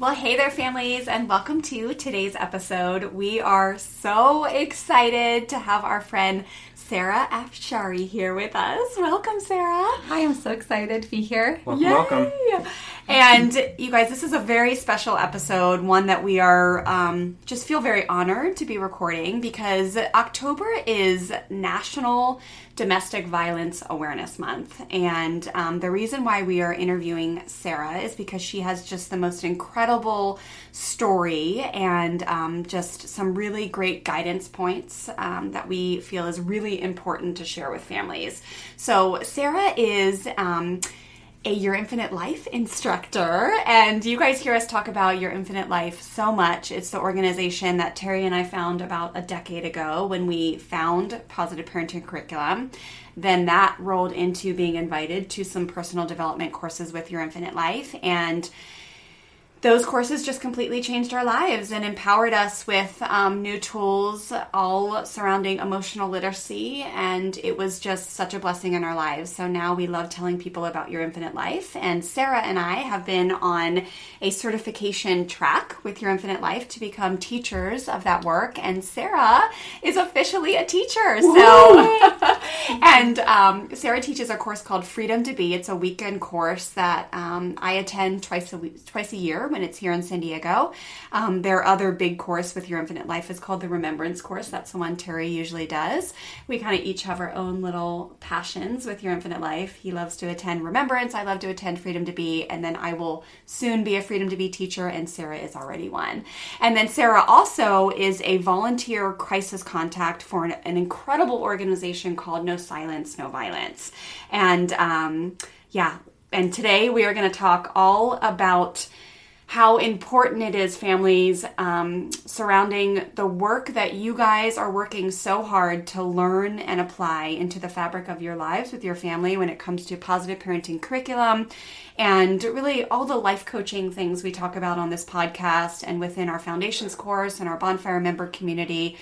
Well, hey there, families, and welcome to today's episode. We are so excited to have our friend Sarah Afshari here with us. Welcome, Sarah. Hi, I'm so excited to be here. Welcome, welcome. And you guys, this is a very special episode, one that we are um, just feel very honored to be recording because October is National Domestic Violence Awareness Month. And um, the reason why we are interviewing Sarah is because she has just the most incredible story and um, just some really great guidance points um, that we feel is really important to share with families. So, Sarah is um, a Your Infinite Life instructor. And you guys hear us talk about Your Infinite Life so much. It's the organization that Terry and I found about a decade ago when we found Positive Parenting Curriculum. Then that rolled into being invited to some personal development courses with Your Infinite Life. And those courses just completely changed our lives and empowered us with um, new tools, all surrounding emotional literacy. And it was just such a blessing in our lives. So now we love telling people about your infinite life. And Sarah and I have been on a certification track with your infinite life to become teachers of that work. And Sarah is officially a teacher. So, and um, Sarah teaches a course called Freedom to Be. It's a weekend course that um, I attend twice a week, twice a year when it's here in San Diego. Um, their other big course with Your Infinite Life is called the Remembrance Course. That's the one Terry usually does. We kind of each have our own little passions with Your Infinite Life. He loves to attend Remembrance. I love to attend Freedom to Be. And then I will soon be a Freedom to Be teacher, and Sarah is already one. And then Sarah also is a volunteer crisis contact for an, an incredible organization called No Silence, No Violence. And um, yeah, and today we are going to talk all about how important it is, families, um, surrounding the work that you guys are working so hard to learn and apply into the fabric of your lives with your family when it comes to positive parenting curriculum and really all the life coaching things we talk about on this podcast and within our foundations course and our bonfire member community.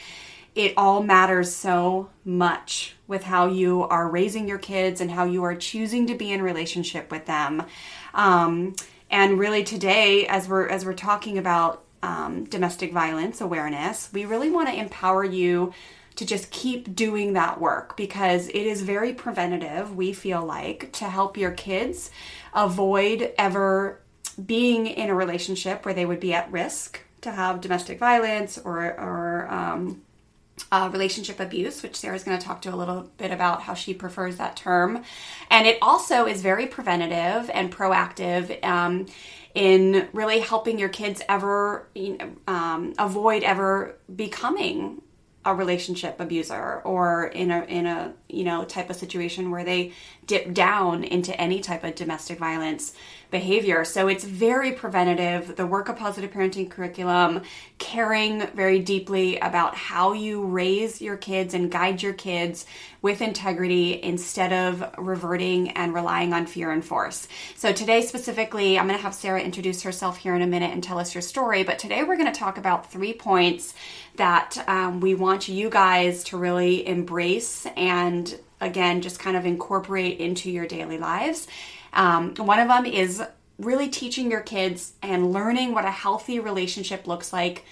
It all matters so much with how you are raising your kids and how you are choosing to be in relationship with them. Um, and really today, as we're as we're talking about um, domestic violence awareness, we really want to empower you to just keep doing that work because it is very preventative. We feel like to help your kids avoid ever being in a relationship where they would be at risk to have domestic violence or or um, uh, relationship abuse, which Sarah's going to talk to a little bit about how she prefers that term. And it also is very preventative and proactive um, in really helping your kids ever you know, um, avoid ever becoming a relationship abuser or in a in a you know type of situation where they dip down into any type of domestic violence behavior. So it's very preventative. The work of positive parenting curriculum, caring very deeply about how you raise your kids and guide your kids with integrity instead of reverting and relying on fear and force. So today specifically, I'm going to have Sarah introduce herself here in a minute and tell us your story. But today we're going to talk about three points that um, we want you guys to really embrace and again just kind of incorporate into your daily lives um, one of them is really teaching your kids and learning what a healthy relationship looks like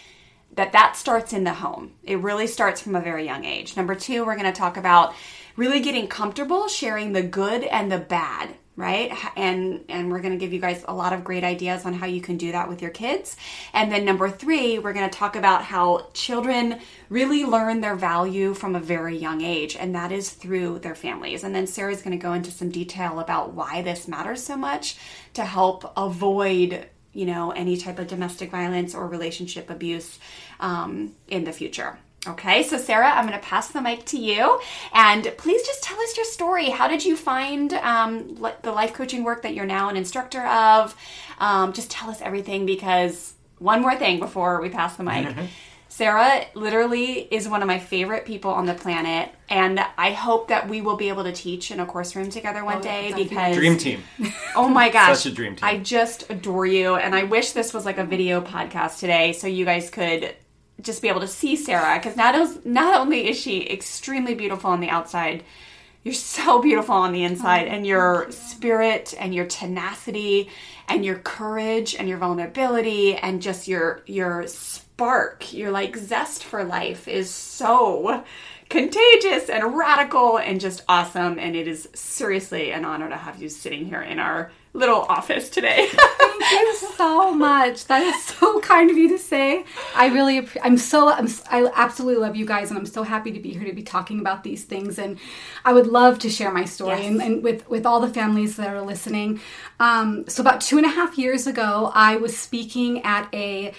that that starts in the home. It really starts from a very young age. Number two we're going to talk about really getting comfortable sharing the good and the bad right? And and we're going to give you guys a lot of great ideas on how you can do that with your kids. And then number three we're going to talk about how children really learn their value from a very young age and that is through their families. And then sarah's going to go into some detail about why this matters so much to help avoid you know any type of domestic violence or relationship abuse um, in the future Okay, so Sarah, I'm going to pass the mic to you, and please just tell us your story. How did you find um, the life coaching work that you're now an instructor of? Um, just tell us everything because one more thing before we pass the mic. Mm-hmm. Sarah literally is one of my favorite people on the planet, and I hope that we will be able to teach in a course room together one oh, day because dream team. Oh my gosh, such a dream team! I just adore you, and I wish this was like a video podcast today, so you guys could just be able to see Sarah because not, not only is she extremely beautiful on the outside, you're so beautiful on the inside, and your spirit and your tenacity and your courage and your vulnerability and just your your spark, your like zest for life is so contagious and radical and just awesome. And it is seriously an honor to have you sitting here in our little office today. Thank you so much. That is so kind of you to say. I really, I'm so, I'm, I absolutely love you guys, and I'm so happy to be here to be talking about these things. And I would love to share my story yes. and, and, with with all the families that are listening. Um, so about two and a half years ago, I was speaking at a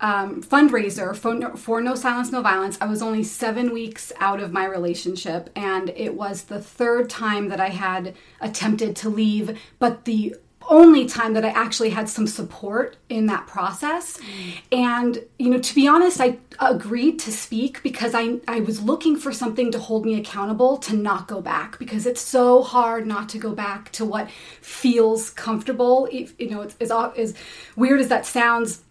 um, fundraiser for no, for No Silence, No Violence. I was only seven weeks out of my relationship, and it was the third time that I had attempted to leave, but the only time that I actually had some support in that process. Mm. And, you know, to be honest, I agreed to speak because I, I was looking for something to hold me accountable to not go back because it's so hard not to go back to what feels comfortable. If, you know, it's, as, as weird as that sounds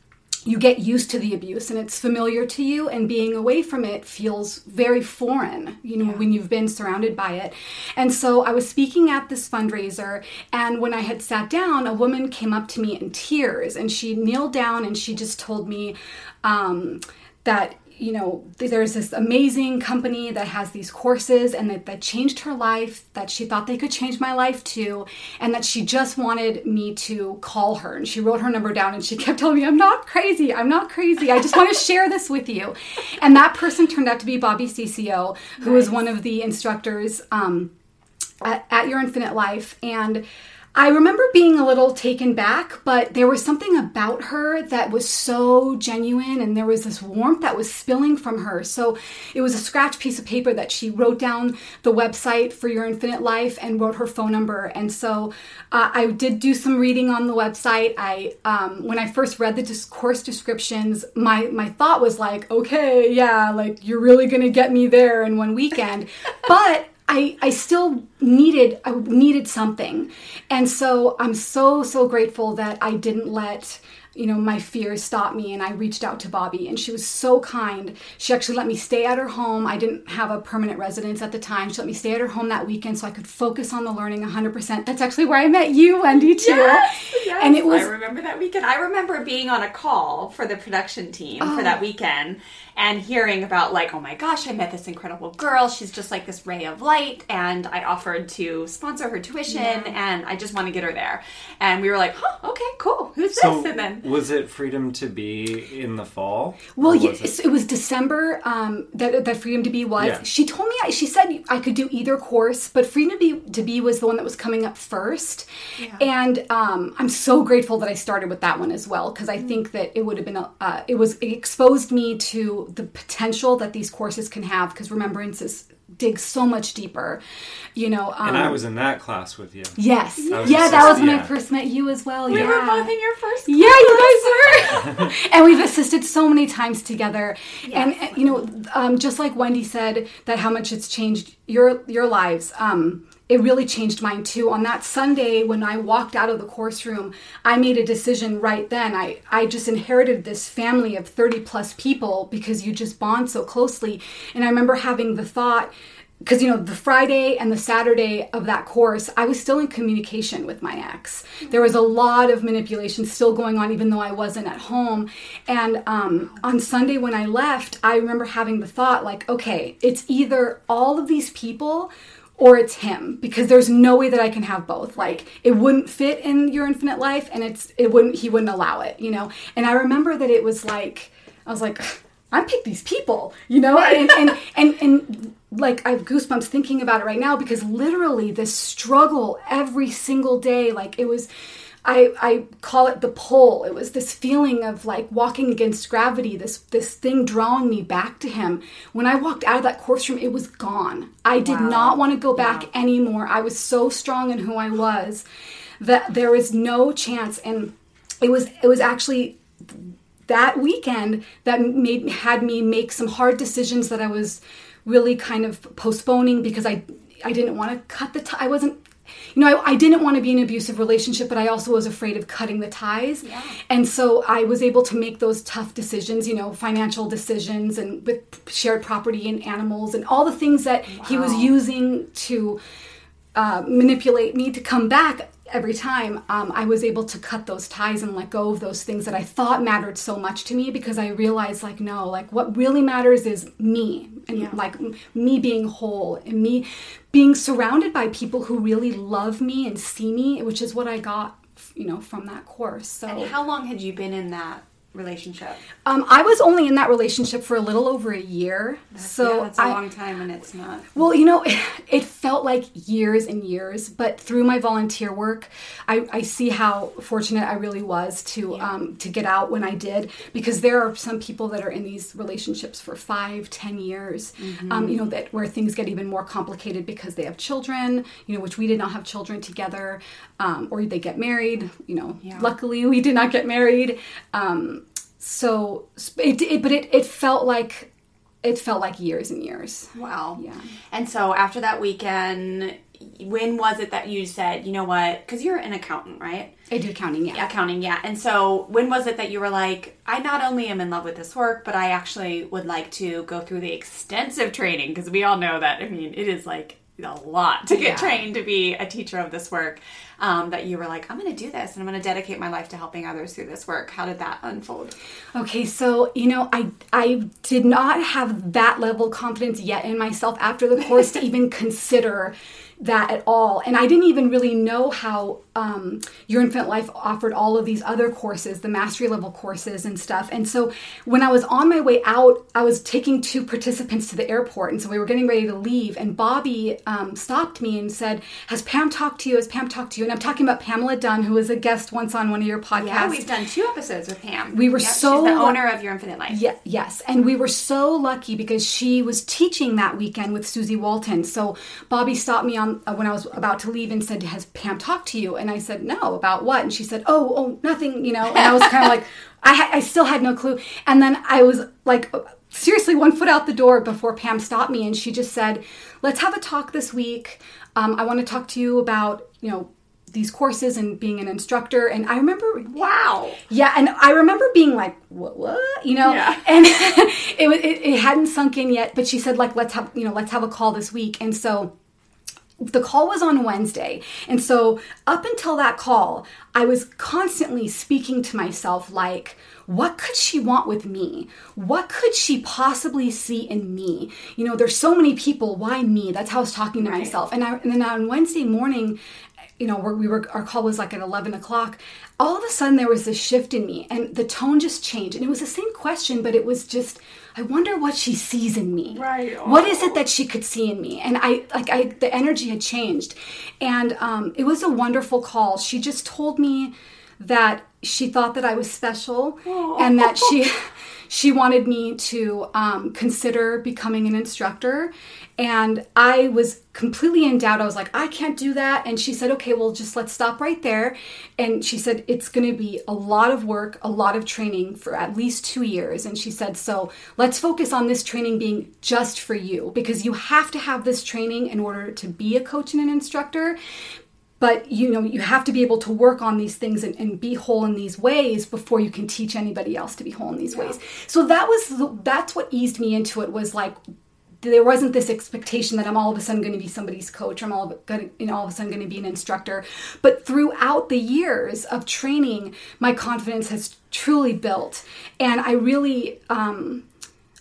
you get used to the abuse and it's familiar to you and being away from it feels very foreign you know yeah. when you've been surrounded by it and so i was speaking at this fundraiser and when i had sat down a woman came up to me in tears and she kneeled down and she just told me um, that you know, there's this amazing company that has these courses and that, that changed her life, that she thought they could change my life too, and that she just wanted me to call her. And she wrote her number down and she kept telling me, I'm not crazy, I'm not crazy, I just want to share this with you. And that person turned out to be Bobby CCO, who nice. was one of the instructors um, at, at Your Infinite Life. And I remember being a little taken back, but there was something about her that was so genuine and there was this warmth that was spilling from her. So it was a scratch piece of paper that she wrote down the website for Your Infinite Life and wrote her phone number. And so uh, I did do some reading on the website. I um, when I first read the course descriptions, my my thought was like, okay, yeah, like you're really gonna get me there in one weekend. but I, I still needed I needed something. And so I'm so so grateful that I didn't let you know, my fears stop me and I reached out to Bobby and she was so kind. She actually let me stay at her home. I didn't have a permanent residence at the time. She let me stay at her home that weekend so I could focus on the learning 100%. That's actually where I met you, Wendy, too. Yes, yes. And it was I remember that weekend. I remember being on a call for the production team oh. for that weekend and hearing about like, oh my gosh, I met this incredible girl. She's just like this ray of light and I offered to sponsor her tuition yeah. and I just want to get her there. And we were like, oh, okay, cool. Who's so, this? And then was it Freedom to Be in the fall? Well, yes, it? it? was December um, that, that Freedom to Be was. Yeah. She told me, she said I could do either course, but Freedom to Be, to be was the one that was coming up first. Yeah. And um, I'm so grateful that I started with that one as well, because I mm-hmm. think that it would have been, a, uh, it was, it exposed me to the potential that these courses can have, because remembrances dig so much deeper you know um, and i um, was in that class with you yes yeah that was when yeah. i first met you as well we yeah. were both in your first class. yeah you guys were and we've assisted so many times together yes. and you know um, just like wendy said that how much it's changed your your lives um, it really changed mine too. On that Sunday when I walked out of the course room, I made a decision right then. I, I just inherited this family of 30 plus people because you just bond so closely. And I remember having the thought, because you know the friday and the saturday of that course i was still in communication with my ex there was a lot of manipulation still going on even though i wasn't at home and um, on sunday when i left i remember having the thought like okay it's either all of these people or it's him because there's no way that I can have both. Like it wouldn't fit in your infinite life and it's it wouldn't he wouldn't allow it, you know. And I remember that it was like I was like I picked these people, you know, and, and and and like I have goosebumps thinking about it right now because literally this struggle every single day, like it was I, I call it the pull. It was this feeling of like walking against gravity, this this thing drawing me back to him. When I walked out of that course room, it was gone. I did Wow. not want to go back Yeah. anymore. I was so strong in who I was that there was no chance and it was it was actually that weekend that made had me make some hard decisions that I was really kind of postponing because I I didn't want to cut the tie. I wasn't you know, I, I didn't want to be in an abusive relationship, but I also was afraid of cutting the ties. Yeah. And so I was able to make those tough decisions, you know, financial decisions and with shared property and animals and all the things that he was using to uh, manipulate me to come back every time um, i was able to cut those ties and let go of those things that i thought mattered so much to me because i realized like no like what really matters is me and Yeah. like me being whole and me being surrounded by people who really love me and see me which is what i got you know from that course so And how long had you been in that relationship? um, i was only in that relationship for a little over a year so yeah, that's a I, long time, and it's not. Well, you know, it felt like years and years, but through my volunteer work, I, I see how fortunate I really was to um, to get out when I did. Because there are some people that are in these relationships for five, ten years, um, you know, that where things get even more complicated because they have children, you know, which we did not have children together, um, or they get married. You know, Yeah. luckily we did not get married. Um, so it, it but it, it felt like it felt like years and years. Wow. Yeah. And so after that weekend, when was it that you said, you know what? Because you're an accountant, right? I do accounting, yeah. Accounting, yeah. And so when was it that you were like, I not only am in love with this work, but I actually would like to go through the extensive training? Because we all know that, I mean, it is like a lot to get Yeah. trained to be a teacher of this work. Um, that you were like, I'm going to do this and I'm going to dedicate my life to helping others through this work. How did that unfold? Okay, so you know, I I did not have that level of confidence yet in myself after the course to even consider that at all, and I didn't even really know how um, Your Infinite Life offered all of these other courses, the mastery level courses and stuff. And so when I was on my way out, I was taking two participants to the airport, and so we were getting ready to leave, and Bobby um, stopped me and said, "Has Pam talked to you? Has Pam talked to you?" And I'm talking about Pamela Dunn, who was a guest once on one of your podcasts. Yeah, we've done two episodes with Pam. We were Yep, so She's the owner of Your Infinite Life. Yeah, yes. And we were so lucky because she was teaching that weekend with Susie Walton. So Bobby stopped me on uh, when I was about to leave and said, "Has Pam talked to you?" And I said, "No, about what?" And she said, "Oh, oh, nothing, you know." And I was kind of like I ha- I still had no clue. And then I was like seriously one foot out the door before Pam stopped me and she just said, "Let's have a talk this week. Um, I want to talk to you about, you know, these courses and being an instructor." And I remember Wow. yeah, and I remember being like, "What? What?" You know, Yeah. and it, it it hadn't sunk in yet. But she said, like, let's have you know, let's have a call this week. And so the call was on Wednesday, and so up until that call, I was constantly speaking to myself like. What could she want with me? What could she possibly see in me? You know, there's so many people. Why me? That's how I was talking to myself. And, I, and then on Wednesday morning, you know, we were, our call was like at 11 o'clock. All of a sudden, there was this shift in me, and the tone just changed. And it was the same question, but it was just, I wonder what she sees in me. Right. What is it that she could see in me? And I, like, I, the energy had changed, and um, it was a wonderful call. She just told me that she thought that I was special, and that she. She wanted me to um, consider becoming an instructor, and I was completely in doubt. I was like, I can't do that. And she said, Okay, well, just let's stop right there. And she said, It's going to be a lot of work, a lot of training for at least two years. And she said, So let's focus on this training being just for you because you have to have this training in order to be a coach and an instructor but you know you have to be able to work on these things and, and be whole in these ways before you can teach anybody else to be whole in these ways so that was the, that's what eased me into it was like there wasn't this expectation that I'm all of a sudden going to be somebody's coach. I'm all of, going you know, all of a sudden going to be an instructor. But throughout the years of training, my confidence has truly built, and I really, um,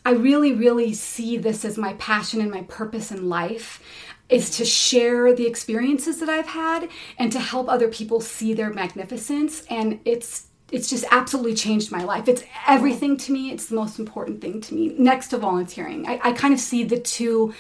I really, really see this as my passion and my purpose in life. Is to share the experiences that I've had and to help other people see their magnificence. And it's it's just absolutely changed my life. It's everything to me. It's the most important thing to me, next to volunteering. I, I kind of see the two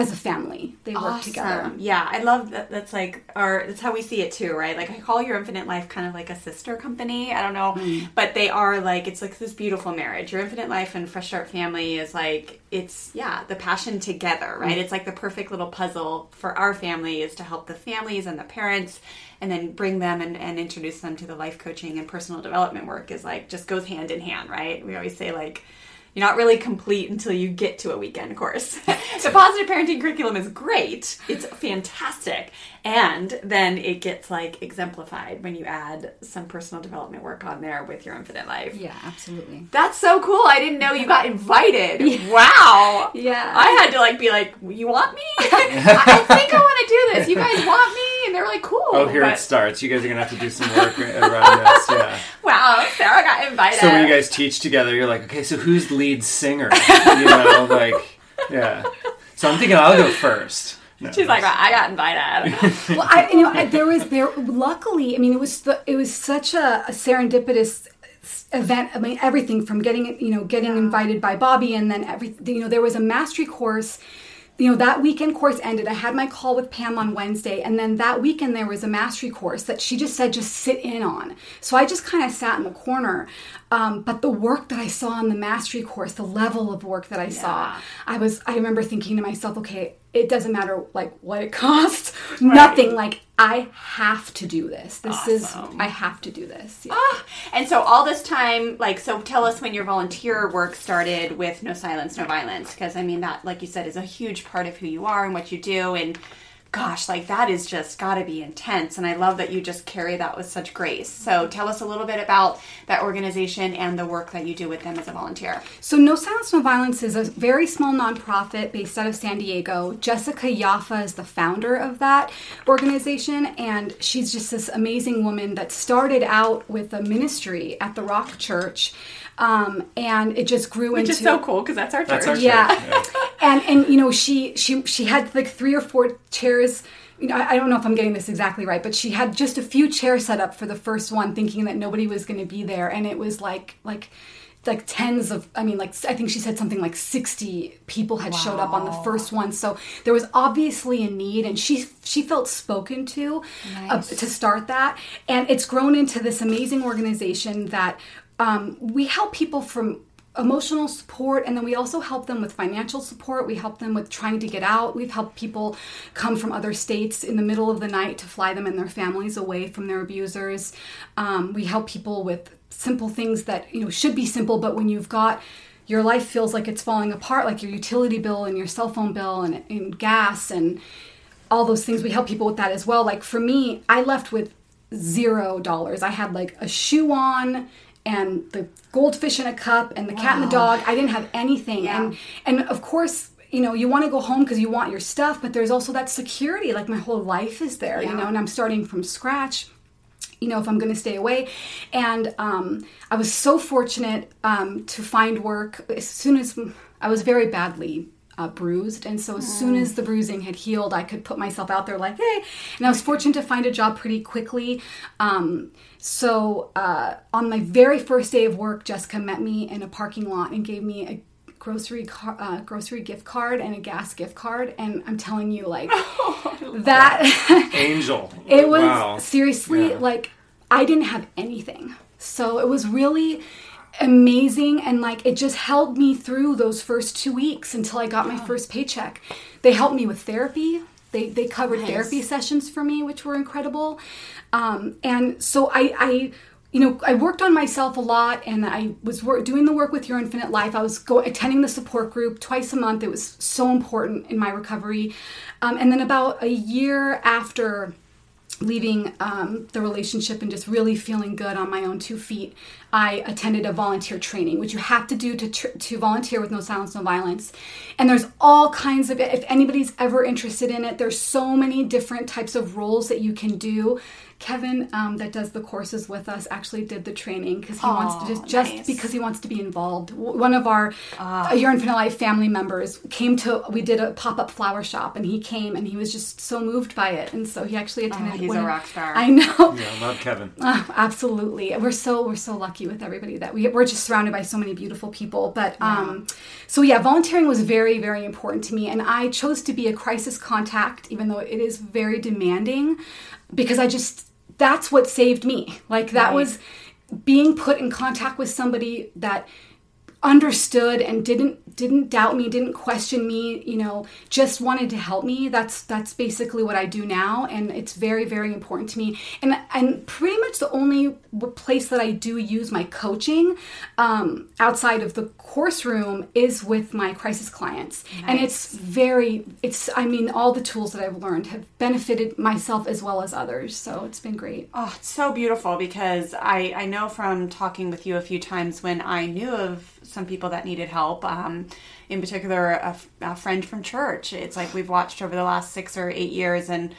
as a family. They work together. Yeah, I love that. That's like our. That's how we see it too, right? Like I call your Infinite Life kind of like a sister company. I don't know, Mm. but they are like it's like this beautiful marriage. Your Infinite Life and Fresh Start Family is like it's yeah the passion together, Mm. right? It's like the perfect little puzzle for our family is to help the families and the parents. And then bring them and, and introduce them to the life coaching and personal development work is like just goes hand in hand, right? We always say like you're not really complete until you get to a weekend course. the positive parenting curriculum is great. It's fantastic. And then it gets like exemplified when you add some personal development work on there with your infinite life. Yeah, absolutely. That's so cool. I didn't know you got invited. Wow. Yeah. I had to like be like, you want me? I think I want to do this. You guys want me? And they're like, cool. Oh, here But- it starts. You guys are gonna have to do some work around this. Yeah. Wow, Sarah got invited. So when you guys teach together, you're like, okay, so who's lead singer? You know, like, yeah. So I'm thinking I'll go first. No. She's like, well, I got invited. well, I, you know, I, there was there. Luckily, I mean, it was the, it was such a, a serendipitous event. I mean, everything from getting it, you know, getting invited by Bobby, and then everything. You know, there was a mastery course. You know, that weekend course ended. I had my call with Pam on Wednesday, and then that weekend there was a mastery course that she just said just sit in on. So I just kind of sat in the corner. Um, but the work that I saw in the mastery course, the level of work that I saw, I was I remember thinking to myself, okay, it doesn't matter like what it costs, nothing. Like I have to do this. This is I have to do this. Yeah. Ah, and so all this time, like, so tell us when your volunteer work started with No Silence, No Violence, because I mean that, like you said, is a huge part of who you are and what you do, and gosh, like that is just got to be intense. And I love that you just carry that with such grace. So tell us a little bit about that organization and the work that you do with them as a volunteer. So, No Silence, No Violence is a very small nonprofit based out of San Diego. Jessica Yaffa is the founder of that organization, and she's just this amazing woman that started out with a ministry at the Rock Church, um, and it just grew Which into is so cool because that's our church. That's our yeah. church, and and you know she she she had like three or four chairs. You know I, I don't know if i'm getting this exactly right but she had just a few chairs set up for the first one thinking that nobody was going to be there. And it was like like like tens of i mean like i think she said something like 60 people had showed up on the first one. So there was obviously a need and she she felt spoken to uh, to start that. And it's grown into this amazing organization that um, we help people from emotional support and then we also help them with financial support. We help them with trying to get out. We've helped people come from other states in the middle of the night to fly them and their families away from their abusers. Um, we help people with simple things that you know should be simple but when you've got your life feels like it's falling apart like your utility bill and your cell phone bill and, and gas and all those things we help people with that as well. Like for me i left with zero dollars. I had like a shoe on and the goldfish in a cup and the cat and the dog. I didn't have anything. Yeah. and and of course you know you want to go home because you want your stuff but there's also that security like my whole life is there you know and i'm starting from scratch you know if i'm going to stay away. And um, i was so fortunate um, to find work. As soon as i was very badly uh, bruised and so as soon as the bruising had healed i could put myself out there like hey and i was fortunate to find a job pretty quickly um, so uh, on my very first day of work jessica met me in a parking lot and gave me a grocery car, uh, grocery gift card and a gas gift card and i'm telling you like that Angel. it was Wow. seriously Yeah. like I didn't have anything. So it was really amazing and like it just held me through those first 2 weeks until I got my first paycheck. They helped me with therapy. They they covered therapy sessions for me which were incredible. Um, and so I I you know, I worked on myself a lot, and I was wor- doing the work with Your Infinite Life. I was go- attending the support group twice a month. It was so important in my recovery. Um, and then about a year after leaving um, the relationship and just really feeling good on my own two feet, I attended a volunteer training, which you have to do to, tr- to volunteer with No Silence, No Violence. And there's all kinds of, if anybody's ever interested in it, there's so many different types of roles that you can do. Kevin, um, that does the courses with us, actually did the training because he wants to just, just nice. because he wants to be involved. One of our uh, Your Infinite Life family members came to, we did a pop up flower shop and he came and he was just so moved by it. And so he actually attended. he's one a rock star. I know. Yeah, I love Kevin. Oh, absolutely. We're so we're so lucky with everybody that we we're just surrounded by so many beautiful people. But um so yeah, volunteering was very very important to me and I chose to be a crisis contact even though it is very demanding because I just that's what saved me. Like that Right. was being put in contact with somebody that understood and didn't didn't doubt me didn't question me you know just wanted to help me. That's that's basically what i do now and it's very very important to me. And and pretty much the only place that i do use my coaching um, outside of the course room is with my crisis clients. And it's very it's i mean all the tools that i've learned have benefited myself as well as others so it's been great. Oh, it's so beautiful because I, I know from talking with you a few times when I knew of some people that needed help, um, in particular, a friend from church. It's like we've watched over the last six or eight years, and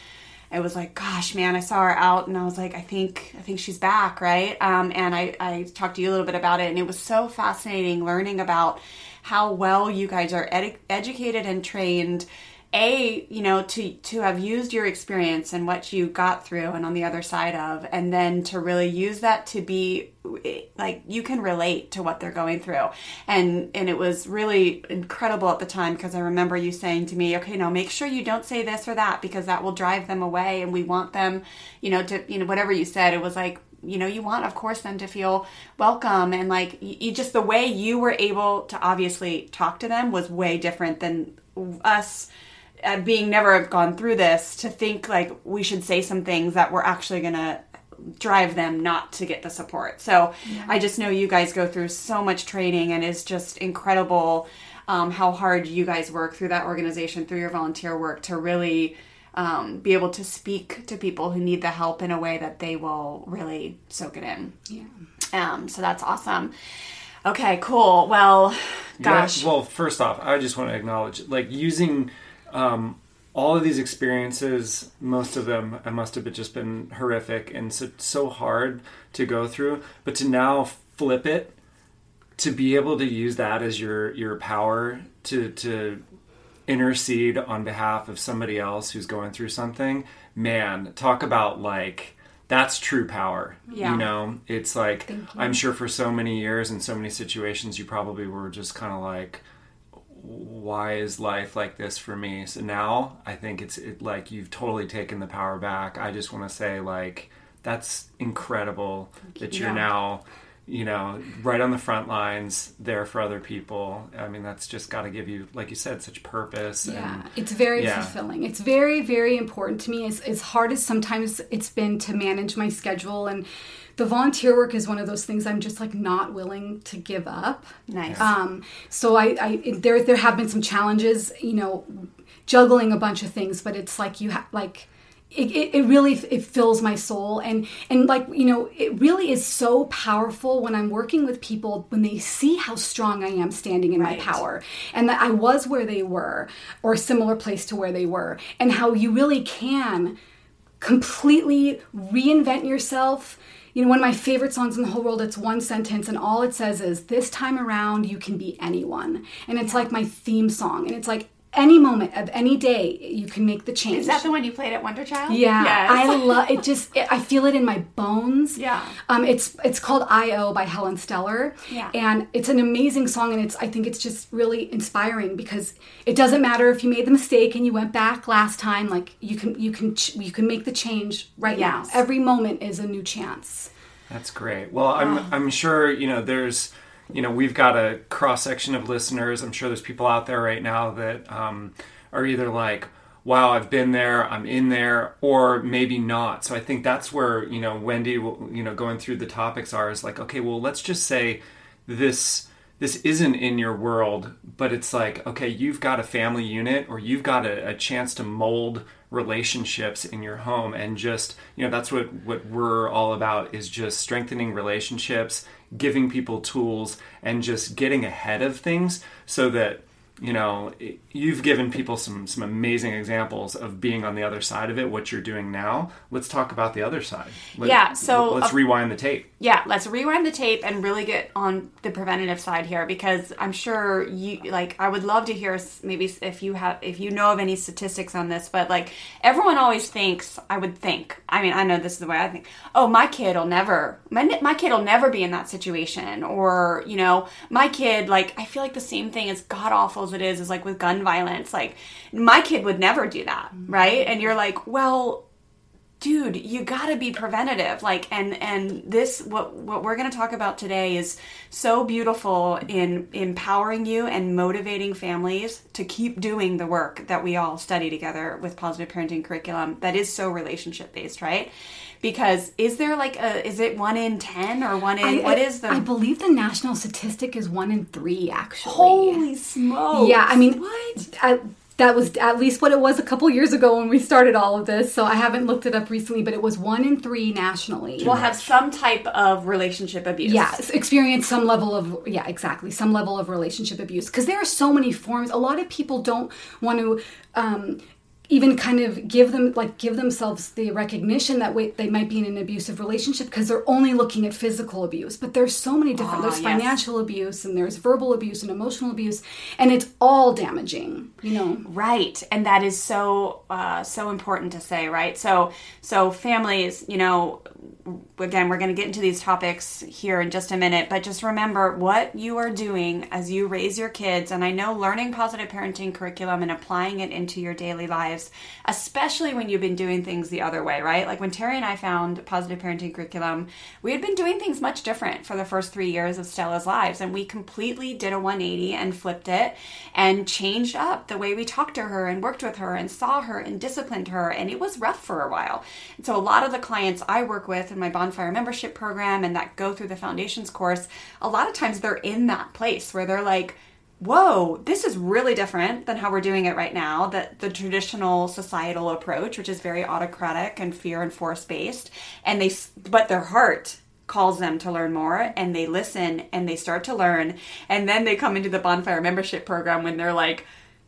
it was like, gosh, man, I saw her out, and I was like, I think, I think she's back, right? Um, and I, I talked to you a little bit about it, and it was so fascinating learning about how well you guys are edu- educated and trained a you know to to have used your experience and what you got through and on the other side of and then to really use that to be eh, like you can relate to what they're going through. And and it was really incredible at the time because i remember you saying to me okay now make sure you don't say this or that because that will drive them away and we want them you know to you know whatever you said. It was like you know you want of course them to feel welcome and like you, you just the way you were able to obviously talk to them was way different than us uh, being never have gone through this to think like we should say some things that were actually gonna drive them not to get the support. So i just know you guys go through so much training and it's just incredible um, how hard you guys work through that organization through your volunteer work to really um, be able to speak to people who need the help in a way that they will really soak it in. Yeah. Um, so that's awesome. Okay cool. Well gosh. Yeah, well, first off, I just want to acknowledge, like, using um, all of these experiences, most of them, I must have just been horrific and so, so hard to go through. But to now flip it, to be able to use that as your your power to to intercede on behalf of somebody else who's going through something, man, talk about like that's true power. Yeah. You know, it's like I'm sure for so many years and so many situations you probably were just kind of like why is life like this for me? So now I think it's it, like you've totally taken the power back. I just want to say like that's incredible that you're Yeah. now you know right on the front lines there for other people. I mean that's just got to give you like you said such purpose Yeah, and it's very Yeah. fulfilling. It's very, very important to me. As, as hard as sometimes it's been to manage my schedule, and the volunteer work is one of those things I'm just like not willing to give up. nice Um, so I, I it- there there have been some challenges, you know, juggling a bunch of things, but it's like you have like. It, it, it really it fills my soul and and like you know it really is so powerful when i'm working with people when they see how strong i am standing in Right. my power and that i was where they were or a similar place to where they were and how you really can completely reinvent yourself. You know, one of my favorite songs in the whole world, it's one sentence, and all it says is, This time around, you can be anyone. And it's like my theme song. And it's like any moment of any day, you can make the change. is that the one you played at wonder child Yeah, Yes. I love it. Just it, I feel it in my bones. Yeah. um, it's it's called I.O. by Helen Stellar. Yeah. and it's an amazing song, and it's I think it's just really inspiring because it doesn't matter if you made the mistake and you went back last time. Like you can you can ch- you can make the change right Yes. now. Every moment is a new chance. That's great. Well, I'm I'm sure you know there's you know we've got a cross section of listeners. I'm sure there's people out there right now that um, are either like, "Wow, I've been there, I'm in there," or maybe not. So I think that's where you know Wendy, you know, going through the topics are is like, okay, well, let's just say this this isn't in your world, but it's like, okay, you've got a family unit or you've got a, a chance to mold relationships in your home and just you know that's what what we're all about is just strengthening relationships giving people tools and just getting ahead of things so that you know you've given people some some amazing examples of being on the other side of it what you're doing now let's talk about the other side Let, Yeah, so- let's uh, rewind the tape yeah, let's rewind the tape and really get on the preventative side here because I'm sure you like I would love to hear maybe if you have if you know of any statistics on this, but like everyone always thinks, I would think. I mean, I know this is the way I think. Oh, my kid'll never my my kid'll never be in that situation or, you know, my kid like I feel like the same thing as god awful as it is is like with gun violence. Like my kid would never do that, mm-hmm. right? And you're like, "Well, dude you got to be preventative like and and this what what we're going to talk about today is so beautiful in empowering you and motivating families to keep doing the work that we all study together with positive parenting curriculum that is so relationship based right because is there like a is it one in 10 or one in what is the I believe the national statistic is one in three, actually. holy smokes Yeah, I mean, what I, that was at least what it was a couple years ago when we started all of this. So I haven't looked it up recently, but it was one in three nationally. will have some type of relationship abuse Yes, experience some level of yeah, exactly, some level of relationship abuse because there are so many forms. A lot of people don't want to um, even kind of give them like give themselves the recognition that wait, they might be in an abusive relationship because they're only looking at physical abuse. But there's so many different. there's yes. financial abuse and there's verbal abuse and emotional abuse, and it's all damaging. You know. Right, and that is so uh, so important to say, right? So so families, you know, again, we're going to get into these topics here in just a minute, but just remember what you are doing as you raise your kids. And I know learning positive parenting curriculum and applying it into your daily lives, especially when you've been doing things the other way, right? Like when Terry and I found positive parenting curriculum, we had been doing things much different for the first three years of Stella's lives, and we completely did a 180 and flipped it and changed up the way we talked to her and worked with her and saw her and disciplined her. And it was rough for a while. And so a lot of the clients I work with in my bonfire membership program and that go through the foundations course, a lot of times they're in that place where they're like, whoa, this is really different than how we're doing it right now. That the traditional societal approach, which is very autocratic and fear and force based, and they, but their heart calls them to learn more and they listen and they start to learn and then they come into the bonfire membership program when they're like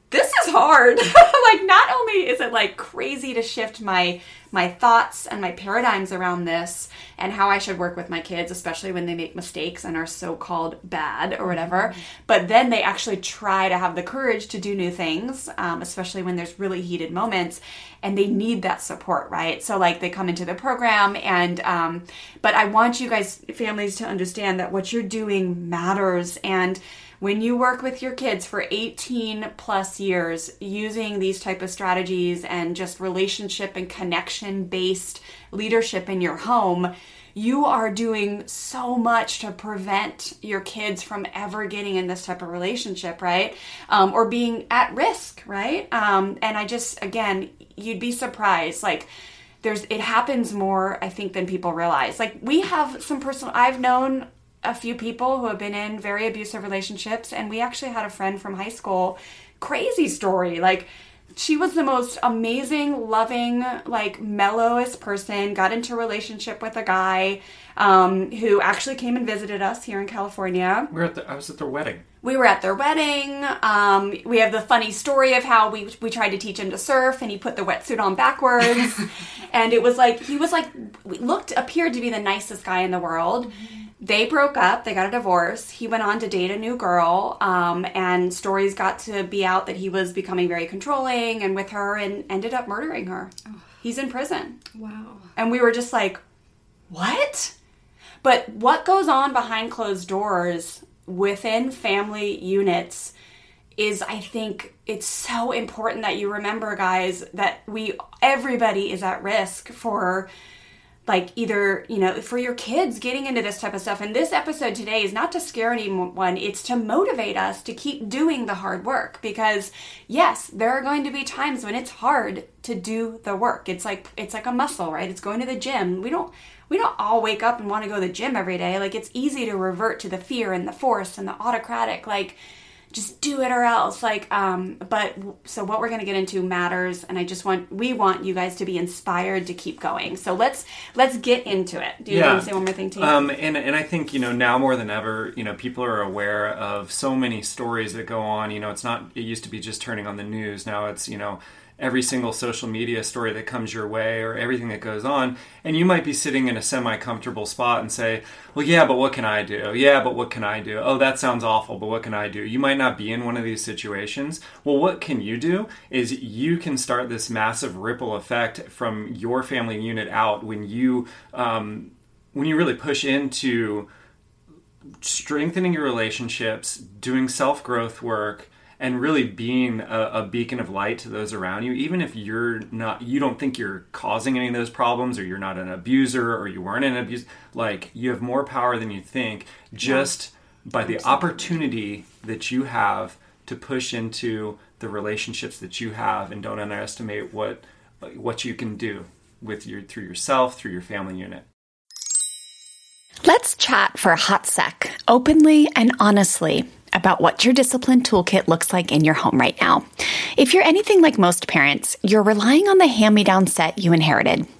this is hard. Like not only is it like crazy to shift my my thoughts and my paradigms around this and how I should work with my kids especially when they make mistakes and are so called bad or whatever but then they actually try to have the courage to do new things um, especially when there's really heated moments and they need that support right? So like they come into the program and um, but I want you guys families to understand that what you're doing matters and when you work with your kids for 18 plus years using these type of strategies and just relationship and connection based leadership in your home you are doing so much to prevent your kids from ever getting in this type of relationship right? Um, or being at risk right? Um, and i just again you'd be surprised like there's it happens more i think than people realize. Like we have some personal i've known a few people who have been in very abusive relationships and we actually had a friend from high school. Crazy story. Like she was the most amazing loving like mellowest person got into a relationship with a guy um, who actually came and visited us here in california we're at the, i was at their wedding we were at their wedding. Um, we have the funny story of how we we tried to teach him to surf, and he put the wetsuit on backwards, and it was like he was like looked appeared to be the nicest guy in the world. They broke up. They got a divorce. He went on to date a new girl, um, and stories got to be out that he was becoming very controlling and with her, and ended up murdering her. He's in prison. Wow. And we were just like, what? But what goes on behind closed doors within family units is I think it's so important that you remember guys that we everybody is at risk for like either you know for your kids getting into this type of stuff. And this episode today is not to scare anyone. It's to motivate us to keep doing the hard work because yes there are going to be times when it's hard to do the work. It's like it's like a muscle right? It's going to the gym. We don't we don't all wake up and want to go to the gym every day. Like it's easy to revert to the fear and the force and the autocratic like just do it or else. Like um but so what we're going to get into matters and i just want we want you guys to be inspired to keep going. So let's let's get into it. Do you want to say one more thing to you um and and i think you know now more than ever you know people are aware of so many stories that go on. You know it's not it used to be just turning on the news. Now it's you know every single social media story that comes your way or everything that goes on. And you might be sitting in a semi comfortable spot and say, Well, yeah, but what can I do? Yeah, but what can I do? Oh, that sounds awful, but what can I do? You might not be in one of these situations. Well, what can you do is you can start this massive ripple effect from your family unit out when you, um, when you really push into strengthening your relationships, doing self growth work, and really being a, a, beacon of light to those around you even if you're not you don't think you're causing any of those problems or you're not an abuser or you weren't an abuse like you have more power than you think just yeah. by the opportunity that you have to push into the relationships that you have and don't underestimate what what you can do with your through yourself through your family unit. Let's chat for a hot sec, openly and honestly, about what your discipline toolkit looks like in your home right now. If you're anything like most parents, you're relying on the hand me down set you inherited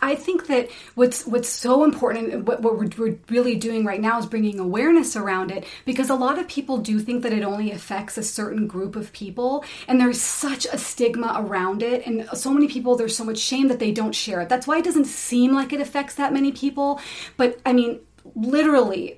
I think that what's what's so important and what, what we're, we're, really doing right now is bringing awareness around it because a lot of people do think that it only affects a certain group of people and there's such a stigma around it and so many people there's so much shame that they don't share it. That's why it doesn't seem like it affects that many people, but I mean literally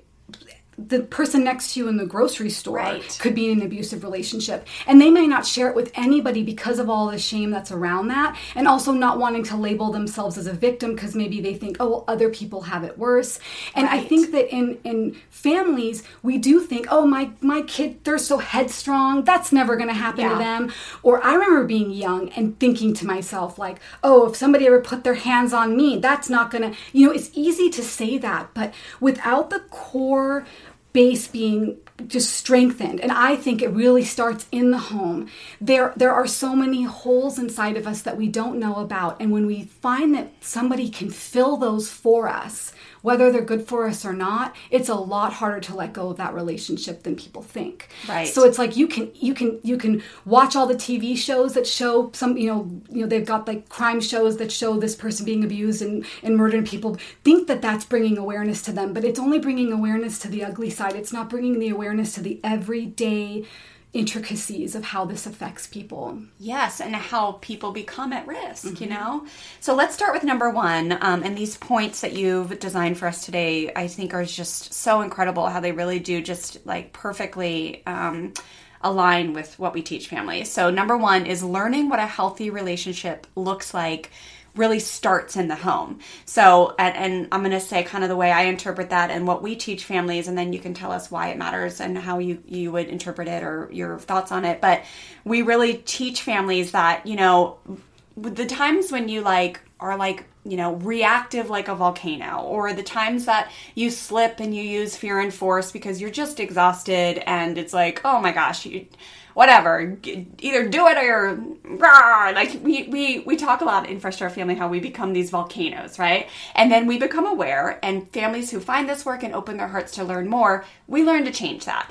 the person next to you in the grocery store right. could be in an abusive relationship and they may not share it with anybody because of all the shame that's around that and also not wanting to label themselves as a victim because maybe they think oh well other people have it worse and right. i think that in in families we do think oh my my kid they're so headstrong that's never going to happen yeah. to them or i remember being young and thinking to myself like oh if somebody ever put their hands on me that's not going to you know it's easy to say that but without the core base being just strengthened. And i think it really starts in the home. There there are so many holes inside of us that we don't know about. And when we find that somebody can fill those for us whether they're good for us or not it's a lot harder to let go of that relationship than people think. Right. so it's like you can you can you can watch all the tv shows that show some you know you know they've got like crime shows that show this person being abused and and murdering people. Think that that's bringing awareness to them but it's only bringing awareness to the ugly side. It's not bringing the awareness to the everyday intricacies of how this affects people Yes, and how people become at risk, you Mm-hmm. know? So let's start with number one. Um, and these points that you've designed for us today, I think are just so incredible how they really do just like perfectly um, align with what we teach families. So, number one is learning what a healthy relationship looks like really starts in the home. So, and, and I'm going to say kind of the way I interpret that and what we teach families, and then you can tell us why it matters and how you, you would interpret it or your thoughts on it. But we really teach families that, you know, the times when you like are like you know reactive like a volcano or the times that you slip and you use fear and force because you're just exhausted and it's like oh my gosh you whatever either do it or rah. like we, we we talk a lot in fresh start family how we become these volcanoes right and then we become aware and families who find this work and open their hearts to learn more we learn to change that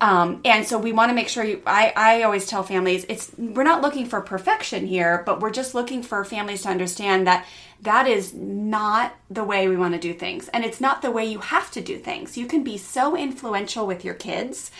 um, and so we want to make sure you, I, I always tell families it's we're not looking for perfection here but we're just looking for families to understand that that is not the way we want to do things and it's not the way you have to do things. You can be so influential with your kids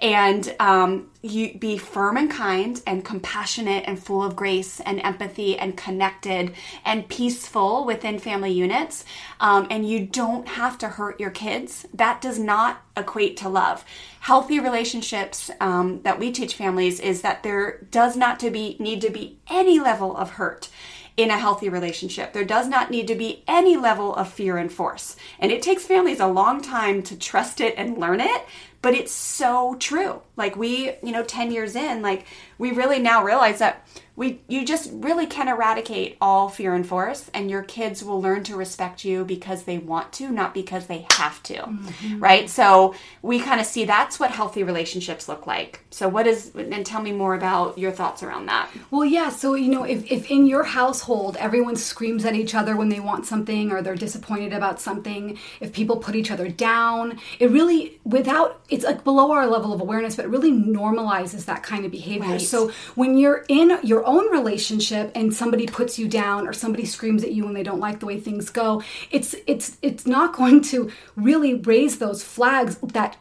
and um, you be firm and kind and compassionate and full of grace and empathy and connected and peaceful within family units um, and you don't have to hurt your kids. That does not equate to love. Healthy relationships um, that we teach families is that there does not to be need to be any level of hurt in a healthy relationship. There does not need to be any level of fear and force. And it takes families a long time to trust it and learn it, but it's so true. Like we, you know, 10 years in, like we really now realize that we you just really can eradicate all fear and force and your kids will learn to respect you because they want to, not because they have to. Mm-hmm. Right? So we kind of see that's what healthy relationships look like. So what is and tell me more about your thoughts around that. Well, yeah. So, you know, if, if in your household everyone screams at each other when they want something or they're disappointed about something, if people put each other down, it really, without, it's like below our level of awareness, but it really normalizes that kind of behavior. Right. So, when you're in your own relationship and somebody puts you down or somebody screams at you when they don't like the way things go, it's, it's, it's not going to really raise those flags that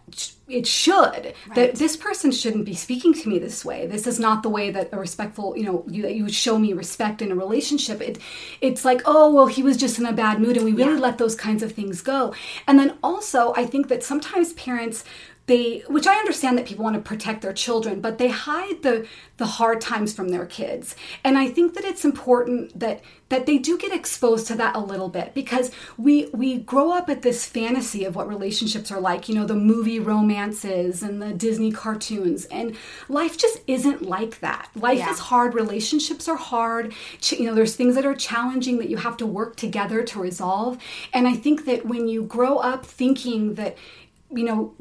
it should that this person shouldn't be speaking to me this way. This is not the way that a respectful you know you, that you would show me respect in a relationship. It it's like oh well he was just in a bad mood and we really let those kinds of things go. And then also i think that sometimes parents they which i understand that people want to protect their children but they hide the the hard times from their kids. And i think that it's important that that they do get exposed to that a little bit because we we grow up at this fantasy of what relationships are like you know the movie romances and the disney cartoons and life just isn't like that. Life Yeah. is hard relationships are hard Ch- you know there's things that are challenging that you have to work together to resolve. And i think that when you grow up thinking that you know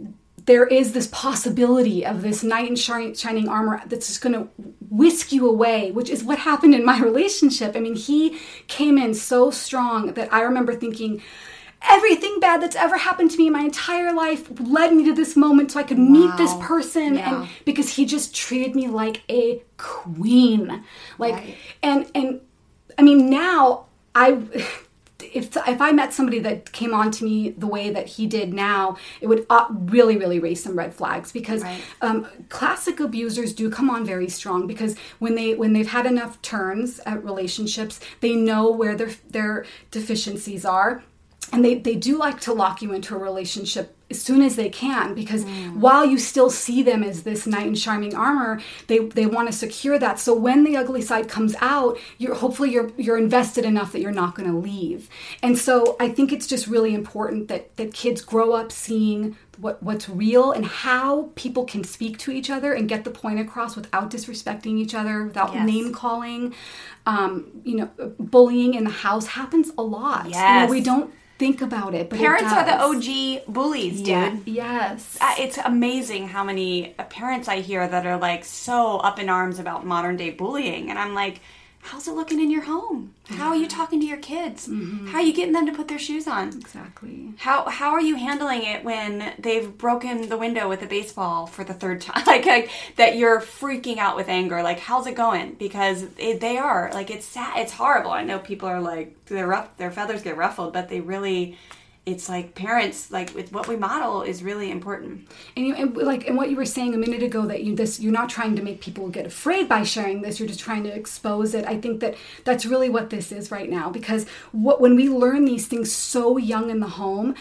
there is this possibility of this knight in shining armor that's just going to whisk you away, which is what happened in my relationship. I mean, he came in so strong that I remember thinking, everything bad that's ever happened to me in my entire life led me to this moment so I could meet this person Yeah. and because he just treated me like a queen. Like Right. and and I mean now I if if I met somebody that came on to me the way that he did now, it would uh, really really raise some red flags because Right. um, classic abusers do come on very strong because when they when they've had enough turns at relationships, they know where their their deficiencies are. And they, they do like to lock you into a relationship as soon as they can because while you still see them as this knight in shining armor, they, they want to secure that. So when the ugly side comes out, you're hopefully you're you're invested enough that you're not going to leave. And so I think it's just really important that that kids grow up seeing what what's real and how people can speak to each other and get the point across without disrespecting each other, without Yes. name calling. Um, you know, bullying in the house happens a lot. You know, we don't think about it, but it Parents are the. OG bullies, dude. Yeah. Yes. Uh, It's amazing how many uh, parents I hear that are like so up in arms about modern day bullying. And I'm like, how's it looking in your home? How are you talking to your kids? Mm-hmm. How are you getting them to put their shoes on? exactly. How how are you handling it when they've broken the window with a baseball for the third time? Like, like that you're freaking out with anger. Like how's it going? Because it, they are like it's sad. It's horrible. I know people are like their rough their feathers get ruffled, but they really. It's like parents like with what we model is really important. And, you, and like and what you were saying a minute ago that you this you're not trying to make people get afraid by sharing this you're just trying to expose it i think that that's really what this is right now because what when we learn these things so young in the home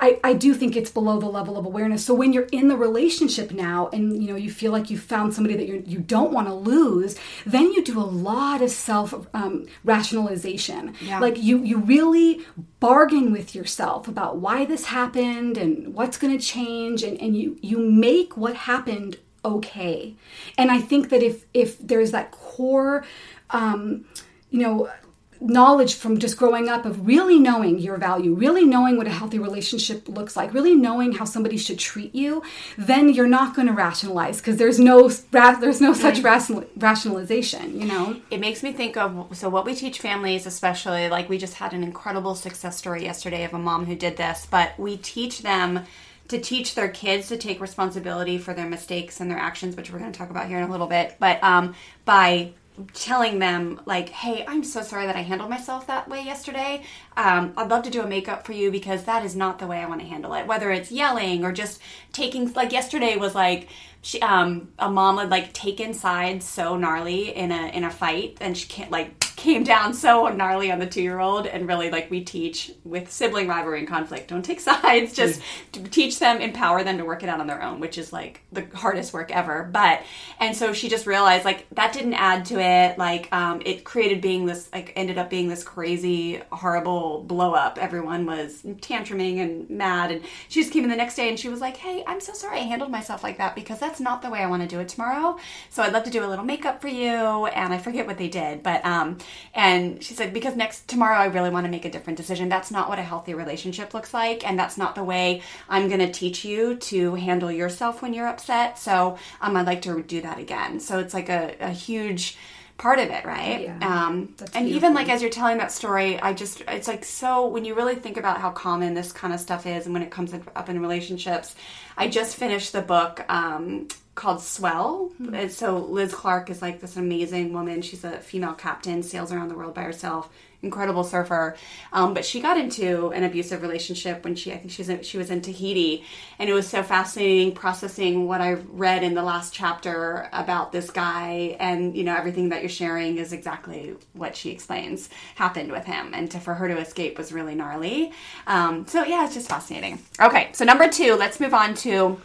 I, I do think it's below the level of awareness. So when you're in the relationship now and you know you feel like you found somebody that you you don't want to lose, then you do a lot of self um, rationalization. Yeah. Like you you really bargain with yourself about why this happened and what's going to change, and, and you you make what happened okay. And I think that if if there's that core, um, you know knowledge from just growing up of really knowing your value, really knowing what a healthy relationship looks like, really knowing how somebody should treat you, then you're not going to rationalize because there's no there's no such rational, rationalization, you know. It makes me think of so what we teach families, especially like we just had an incredible success story yesterday of a mom who did this, but we teach them to teach their kids to take responsibility for their mistakes and their actions, which we're going to talk about here in a little bit, but um, by telling them like hey i'm so sorry that i handled myself that way yesterday. Um, i'd love to do a makeup for you because that is not the way i want to handle it. Whether it's yelling or just taking like yesterday was like she, um, a mom had like taken sides so gnarly in a in a fight and she can't like came down so gnarly on the two year old and really like we teach with sibling rivalry and conflict. Don't take sides. Just to teach them empower them to work it out on their own which is like the hardest work ever. But and so she just realized like that didn't add to it. Like um, it created being this like ended up being this crazy horrible blow up everyone was tantruming and mad and she just came in the next day and she was like hey i'm so sorry i handled myself like that because that's not the way i want to do it tomorrow. So i'd love to do a little makeup for you. And i forget what they did but um and she said because next tomorrow i really want to make a different decision. That's not what a healthy relationship looks like and that's not the way i'm going to teach you to handle yourself when you're upset. So um, i'd like to do that again. So it's like a, a huge part of it right? Yeah, um, and even like as you're telling that story i just it's like so when you really think about how common this kind of stuff is and when it comes up in relationships i just finished the book um, called swell. And so liz clark is like this amazing woman. She's a female captain sails around the world by herself incredible surfer. Um, but she got into an abusive relationship when she i think she's in, she was in tahiti. And it was so fascinating processing what i read in the last chapter about this guy. And you know everything that you're sharing is exactly what she explains happened with him. And to, for her to escape was really gnarly. Um, so yeah it's just fascinating. Okay so number two let's move on to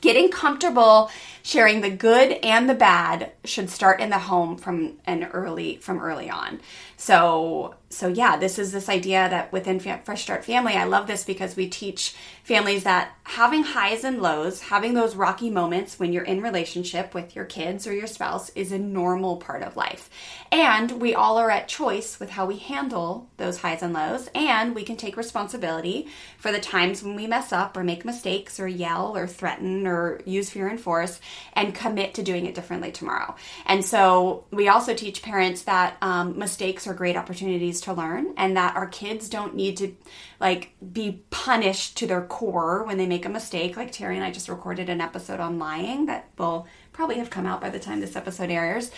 getting comfortable sharing the good and the bad should start in the home from an early from early on. So so yeah this is this idea that within fresh start family i love this because we teach families that having highs and lows having those rocky moments when you're in relationship with your kids or your spouse is a normal part of life. And we all are at choice with how we handle those highs and lows and we can take responsibility for the times when we mess up or make mistakes or yell or threaten or use fear and force and commit to doing it differently tomorrow. And so we also teach parents that um, mistakes are great opportunities to learn and that our kids don't need to like be punished to their core when they make a mistake. Like terry and i just recorded an episode on lying that will probably have come out by the time this episode airs.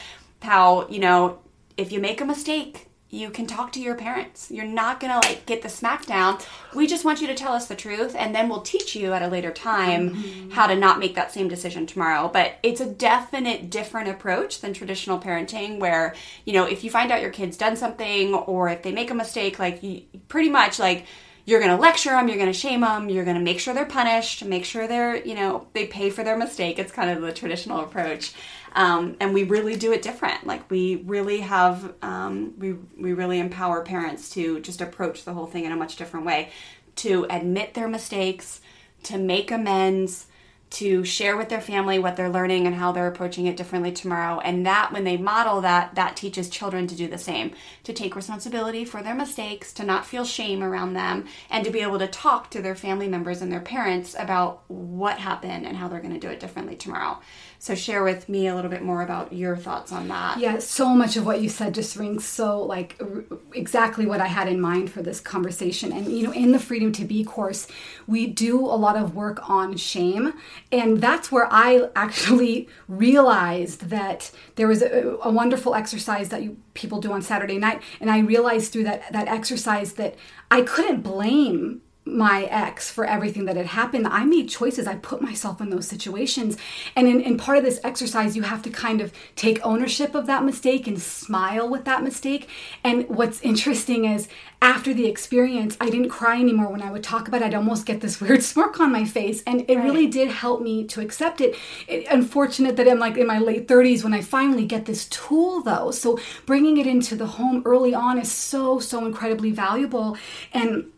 How you know if you make a mistake you can talk to your parents. You're not gonna like get the smackdown. we just want you to tell us the truth and then we'll teach you at a later time mm-hmm. how to not make that same decision tomorrow. But it's a definite different approach than traditional parenting where you know if you find out your kid's done something or if they make a mistake like you pretty much like you're going to lecture them you're going to shame them you're going to make sure they're punished make sure they're you know they pay for their mistake. It's kind of the traditional approach um, and we really do it different like we really have um, we, we really empower parents to just approach the whole thing in a much different way to admit their mistakes to make amends to share with their family what they're learning and how they're approaching it differently tomorrow. And that, when they model that, that teaches children to do the same, to take responsibility for their mistakes, to not feel shame around them, and to be able to talk to their family members and their parents about what happened and how they're going to do it differently tomorrow. So, share with me a little bit more about your thoughts on that. Yeah, so much of what you said just rings so like r- exactly what I had in mind for this conversation. And you know, in the Freedom to Be course, we do a lot of work on shame, and that's where I actually realized that there was a, a wonderful exercise that you, people do on Saturday night, and I realized through that that exercise that I couldn't blame my ex for everything that had happened. I made choices. I put myself in those situations. And in, in, part of this exercise, you have to kind of take ownership of that mistake and smile with that mistake. And what's interesting is after the experience, I didn't cry anymore when I would talk about it. I'd almost get this weird smirk on my face. And it right. really did help me to accept it. it. Unfortunate that I'm like in my late 30s when I finally get this tool though. So bringing it into the home early on is so, so incredibly valuable. And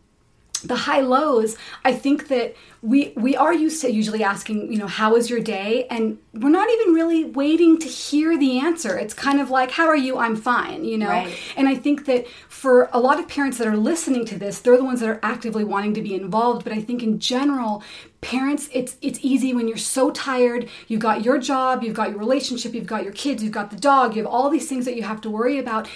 the high lows i think that we we are used to usually asking you know how was your day? And we're not even really waiting to hear the answer. It's kind of like how are you? I'm fine you know? Right. and i think that for a lot of parents that are listening to this they're the ones that are actively wanting to be involved. But i think in general parents it's it's easy when you're so tired. You've got your job you've got your relationship you've got your kids you've got the dog you have all these things that you have to worry about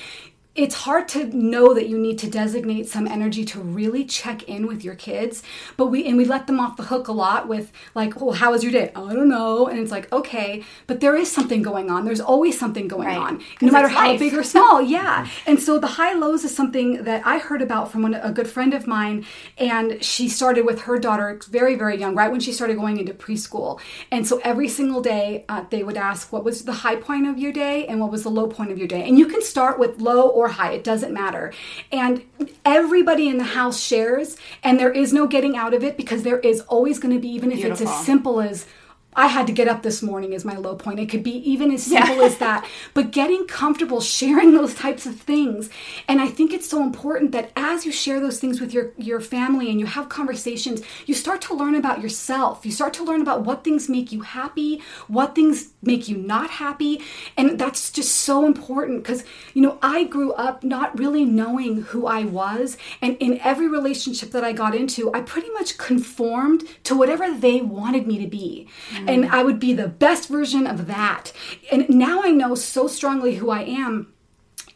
it's hard to know that you need to designate some energy to really check in with your kids but we and we let them off the hook a lot with like oh how was your day? I don't know. And it's like okay but there is something going on. There's always something going right. on no matter how big or small. Yeah. And so the high lows is something that i heard about from one, a good friend of mine and she started with her daughter very very young right when she started going into preschool. And so every single day uh, they would ask what was the high point of your day and what was the low point of your day? And you can start with low or high, it doesn't matter. And everybody in the house shares, and there is no getting out of it because there is always going to be, even if Beautiful. it's as simple as I had to get up this morning is my low point. It could be even as simple yeah. as that. But getting comfortable sharing those types of things. And I think it's so important that as you share those things with your, your family and you have conversations, you start to learn about yourself. You start to learn about what things make you happy, what things make you not happy. And that's just so important because, you know, I grew up not really knowing who I was. And in every relationship that I got into, I pretty much conformed to whatever they wanted me to be. Mm. And I would be the best version of that. And now I know so strongly who I am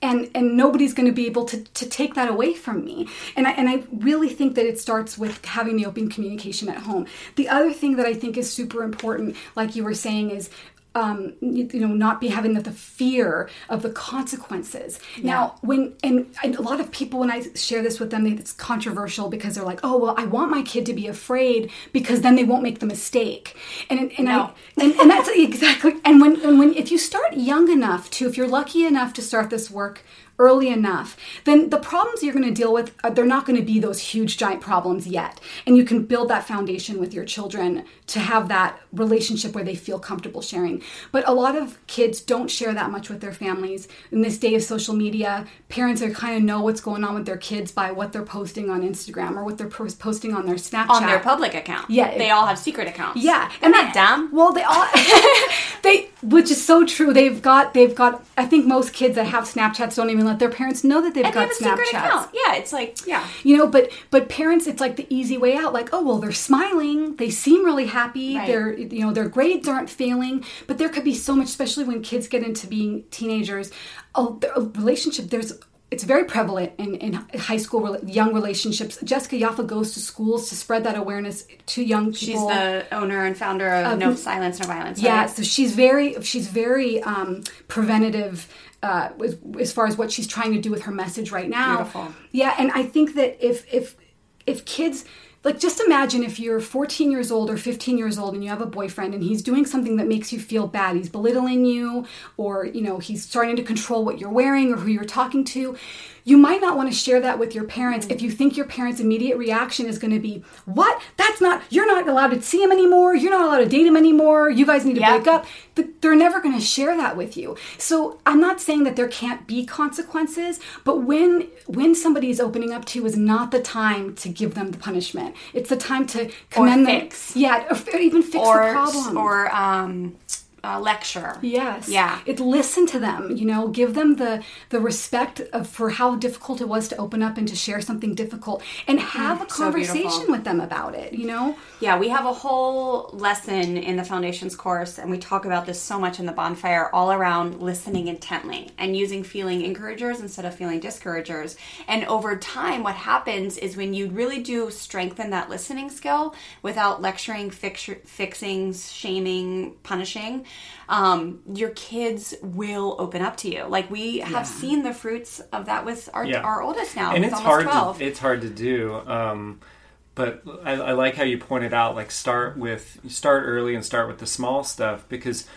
and and nobody's going to be able to, to take that away from me and I, and I really think that it starts with having the open communication at home the other thing that i think is super important like you were saying is um, you, know, not be having the, the fear of the consequences. Yeah. Now, when and, and, a lot of people, when I share this with them, it's controversial because they're like, "Oh, well, I want my kid to be afraid because then they won't make the mistake." And and no. I and, and that's exactly. And when and when if you start young enough to, if you're lucky enough to start this work early enough, then the problems you're going to deal with, uh, they're not going to be those huge, giant problems yet. And you can build that foundation with your children to have that relationship where they feel comfortable sharing. But a lot of kids don't share that much with their families. In this day of social media, parents are kind of know what's going on with their kids by what they're posting on Instagram or what they're posting on their Snapchat. On their public account. Yeah. They all have secret accounts. Yeah. Isn't and that dumb? Well, they all, they, which is so true. They've got, they've got, I think most kids that have Snapchats don't even let their parents know that they've and got they have Snapchats. Yeah, it's like, yeah. You know, but, but parents, it's like the easy way out. Like, oh, well, they're smiling. They seem really happy. Right. They're, you know, their grades aren't failing. But there could be so much, especially when kids get into being teenagers, a, a relationship, there's it's very prevalent in, in high school young relationships. Jessica Yaffa goes to schools to spread that awareness to young people. She's the owner and founder of um, No Silence, No Violence. Right? Yeah, so she's very she's very um, preventative uh, as far as what she's trying to do with her message right now. Beautiful. Yeah, and I think that if if if kids like just imagine if you're 14 years old or 15 years old and you have a boyfriend and he's doing something that makes you feel bad. He's belittling you or you know he's starting to control what you're wearing or who you're talking to you might not want to share that with your parents if you think your parents' immediate reaction is going to be, What? That's not, you're not allowed to see him anymore. You're not allowed to date him anymore. You guys need to Yep. break up. They're never going to share that with you. So I'm not saying that there can't be consequences, but when when somebody is opening up to you is not the time to give them the punishment. It's the time to commend them. fix. Yeah, or, or even fix the problem. or um, uh, lecture. Yes. Yeah. It listen to them, you know, give them the the respect of for how difficult it was to open up and to share something difficult and have a Mm, so conversation beautiful. with them about it, you know? Yeah, we have a whole lesson in the foundations course, and we talk about this so much in the bonfire all around listening intently and using feeling encouragers instead of feeling discouragers. And over time, what happens is when you really do strengthen that listening skill without lecturing, fix, fixing, shaming, punishing, um, your kids will open up to you. Like we have seen the fruits of that with our, Yeah. our oldest now. and it's hard 12. to it's hard to do um, but I, I like how you pointed out like start with start early and start with the small stuff because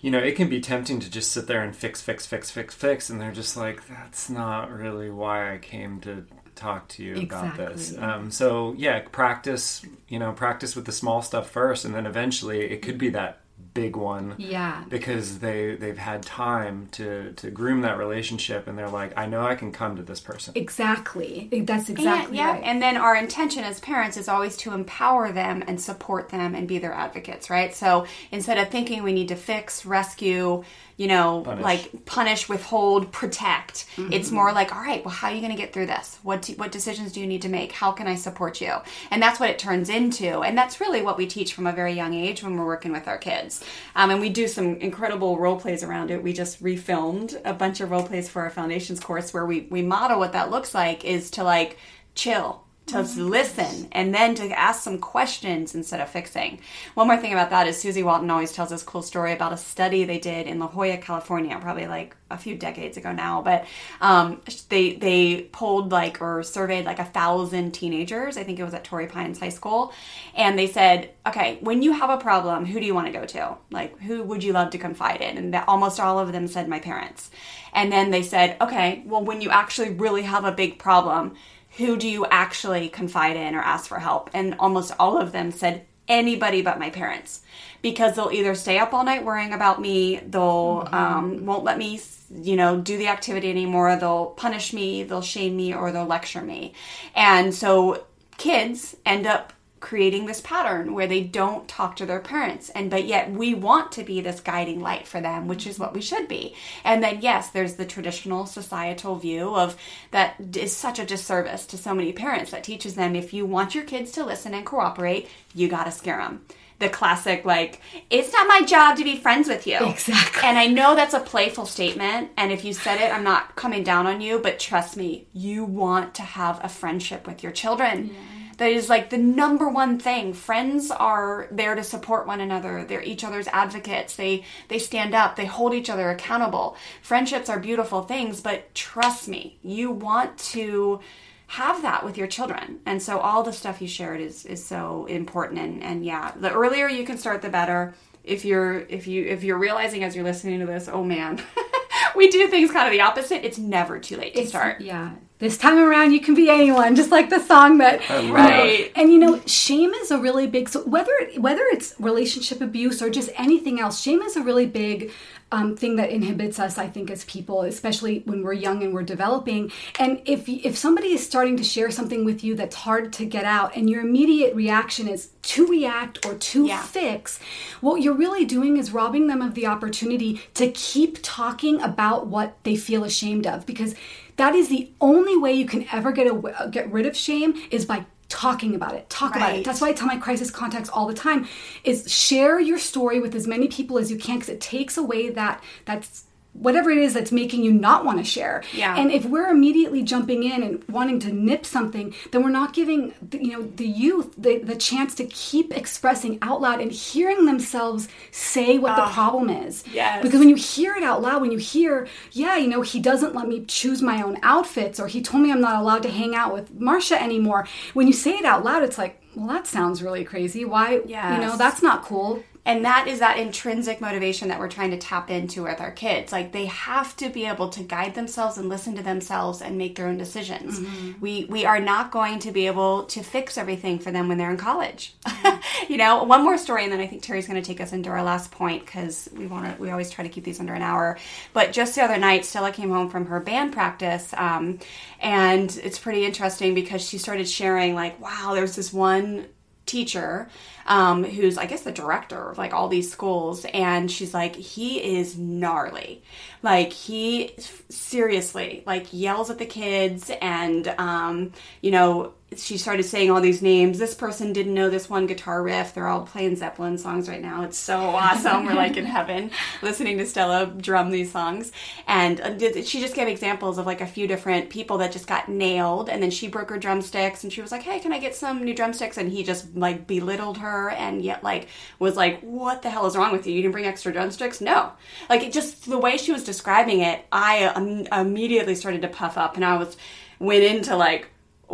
you know it can be tempting to just sit there and fix fix fix fix fix and they're just like that's not really why i came to talk to you about this um, so yeah practice you know practice with the small stuff first and then eventually it could be that big one Yeah. because they they've had time to to groom that relationship and they're like i know i can come to this person Exactly. That's exactly yeah, right. and then our intention as parents is always to empower them and support them and be their advocates, right? So instead of thinking we need to fix, rescue, you know, Punish. like punish, withhold, protect, Mm-hmm. it's more like, all right, well, how are you going to get through this? What do, what decisions do you need to make? How can I support you? And that's what it turns into, and that's really what we teach from a very young age when we're working with our kids. Um, and we do some incredible role plays around it. We just refilmed a bunch of role plays for our foundations course where we we model what that looks like is to like chill to listen and then to ask some questions instead of fixing. One more thing about that is Susie Walton always tells this cool story about a study they did in La Jolla, California, probably like a few decades ago now, but um, they they polled like or surveyed like a thousand teenagers. I think it was at Torrey Pines High School, and they said, okay, when you have a problem, who do you want to go to? Like, who would you love to confide in? And that almost all of them said my parents. And then they said, okay, well, when you actually really have a big problem, who do you actually confide in or ask for help? And almost all of them said anybody but my parents because they'll either stay up all night worrying about me, they'll um, won't let me, you know, do the activity anymore, they'll punish me, they'll shame me, or they'll lecture me. And so kids end up creating this pattern where they don't talk to their parents and but yet we want to be this guiding light for them which is what we should be. And then yes there's the traditional societal view of that is such a disservice to so many parents that teaches them if you want your kids to listen and cooperate you got to scare them the classic like it's not my job to be friends with you. Exactly. and i know that's a playful statement and if you said it i'm not coming down on you but trust me you want to have a friendship with your children that is like the number one thing. Friends are there to support one another. They're each other's advocates. They they stand up. They hold each other accountable. Friendships are beautiful things but trust me you want to have that with your children. And so all the stuff you shared is is so important. And and yeah the earlier you can start the better. If you're if you if you're realizing as you're listening to this oh man we do things kind of the opposite. It's never too late to start. Yeah. This time around, you can be anyone, just like the song that. Right. And you know, shame is a really big. So whether whether it's relationship abuse or just anything else, shame is a really big um, thing that inhibits us. I think as people, especially when we're young and we're developing. And if if somebody is starting to share something with you that's hard to get out, and your immediate reaction is to react or to Yeah. fix, what you're really doing is robbing them of the opportunity to keep talking about what they feel ashamed of because that is the only way you can ever get get rid of shame is by talking about it. Talk about it. That's why i tell my crisis contacts all the time is share your story with as many people as you can because it takes away that that's whatever it is that's making you not want to share. Yeah. and if we're immediately jumping in and wanting to nip something then we're not giving the, you know the youth the, the chance to keep expressing out loud and hearing themselves say what the ah, problem is. yes. because when you hear it out loud when you hear yeah you know he doesn't let me choose my own outfits or he told me i'm not allowed to hang out with marcia anymore when you say it out loud it's like well that sounds really crazy. Why you know that's not cool and that is that intrinsic motivation that we're trying to tap into with our kids. Like they have to be able to guide themselves and listen to themselves and make their own decisions. We we are not going to be able to fix everything for them when they're in college. you know, one more story, and then I think Terry's going to take us into our last point because we want to. We always try to keep these under an hour. But just the other night, Stella came home from her band practice, um, and it's pretty interesting because she started sharing like, "Wow, there's this one teacher um, who's i guess the director of like all these schools and she's like he is gnarly. Like he seriously like yells at the kids and um, you know she started saying all these names. This person didn't know this one guitar riff. They're all playing zeppelin songs right now. It's so awesome. We're like in heaven listening to stella drum these songs. And uh, she just gave examples of like a few different people that just got nailed. And then she broke her drumsticks and she was like hey can i get some new drumsticks? And he just like belittled her and yet like was like what the hell is wrong with you? You didn't bring extra drumsticks? No. Like it just the way she was describing it i um, immediately started to puff up. And i was went into like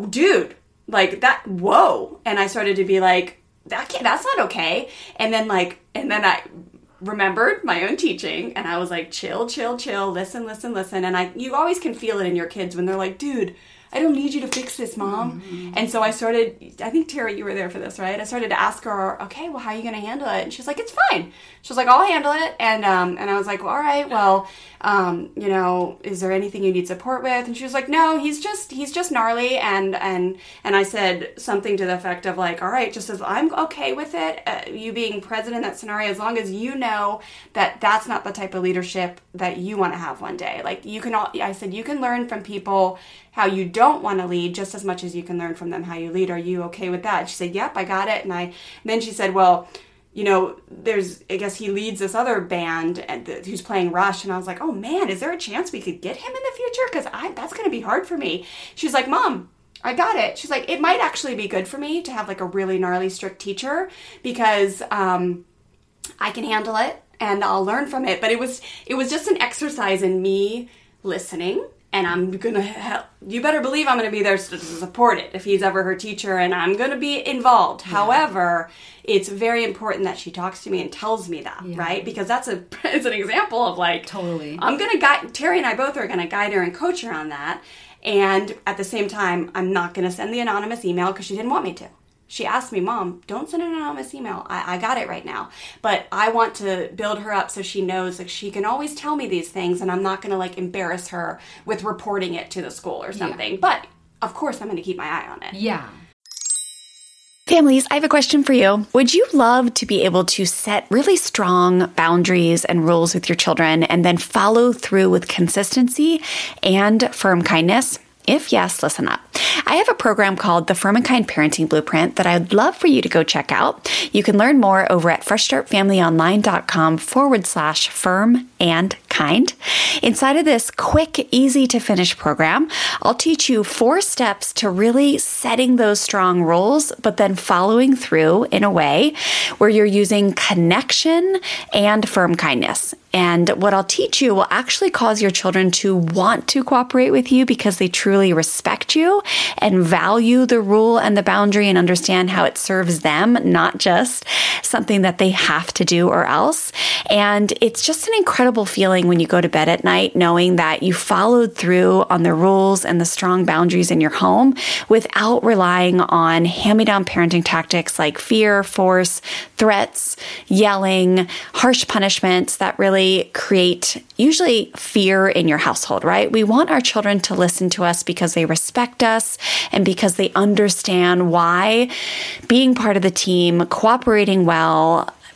dude like that whoa and i started to be like that can't, that's not okay and then like and then i remembered my own teaching and i was like chill chill chill listen listen listen and i you always can feel it in your kids when they're like dude I don't need you to fix this, mom. And so I started, I think Terry, you were there for this, right? I started to ask her, okay, well, how are you going to handle it? And she's like, it's fine. She was like, I'll handle it. And, um, and I was like, well, all right, well, um, you know, is there anything you need support with? And she was like, no, he's just, he's just gnarly. And, and, and I said something to the effect of like, all right, just as I'm okay with it, uh, you being present in that scenario, as long as you know that that's not the type of leadership that you want to have one day. Like you can all, I said, you can learn from people how you don't want to lead just as much as you can learn from them how you lead. Are you okay with that? And she said, Yep, I got it. And I and then she said, Well, you know, there's I guess he leads this other band and th- who's playing Rush, and I was like, Oh man, is there a chance we could get him in the future? Because that's going to be hard for me. She's like, Mom. I got it. She's like, it might actually be good for me to have like a really gnarly, strict teacher because um, I can handle it and I'll learn from it. But it was it was just an exercise in me listening, and I'm gonna help. You better believe I'm gonna be there to support it if he's ever her teacher, and I'm gonna be involved. However, it's very important that she talks to me and tells me that, right? Because that's a it's an example of like Totally. I'm gonna guide Terry and I both are gonna guide her and coach her on that. And at the same time, I'm not gonna send the anonymous email because she didn't want me to. She asked me, Mom, don't send an anonymous email. I, I got it right now. But I want to build her up so she knows like she can always tell me these things and I'm not gonna like embarrass her with reporting it to the school or something. But of course I'm gonna keep my eye on it. Yeah. Families, I have a question for you. Would you love to be able to set really strong boundaries and rules with your children and then follow through with consistency and firm kindness? If yes, listen up. I have a program called the Firm and Kind Parenting Blueprint that I'd love for you to go check out. You can learn more over at freshstartfamilyonline.com forward slash firm and kind. Inside of this quick, easy to finish program, I'll teach you four steps to really setting those strong rules, but then following through in a way where you're using connection and firm kindness. And what I'll teach you will actually cause your children to want to cooperate with you because they truly respect you and value the rule and the boundary and understand how it serves them, not just something that they have to do or else. And it's just an incredible feeling when you go to bed at night knowing that you followed through on the rules and the strong boundaries in your home without relying on hand me down parenting tactics like fear, force, threats, yelling, harsh punishments that really create usually fear in your household, right? We want our children to listen to us because they respect us and because they understand why being part of the team, cooperating well,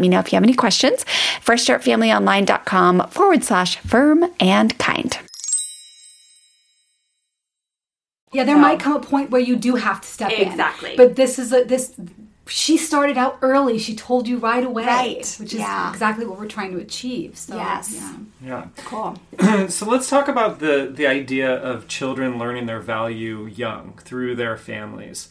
me know if you have any questions. FreshStartFamilyOnline.com forward slash firm and kind. Yeah, there might come a point where you do have to step in. Exactly. But this is a this she started out early. She told you right away. Right. Which is Yeah. exactly what we're trying to achieve. So Yes. yeah. Yeah. Cool. so let's talk about the the idea of children learning their value young through their families.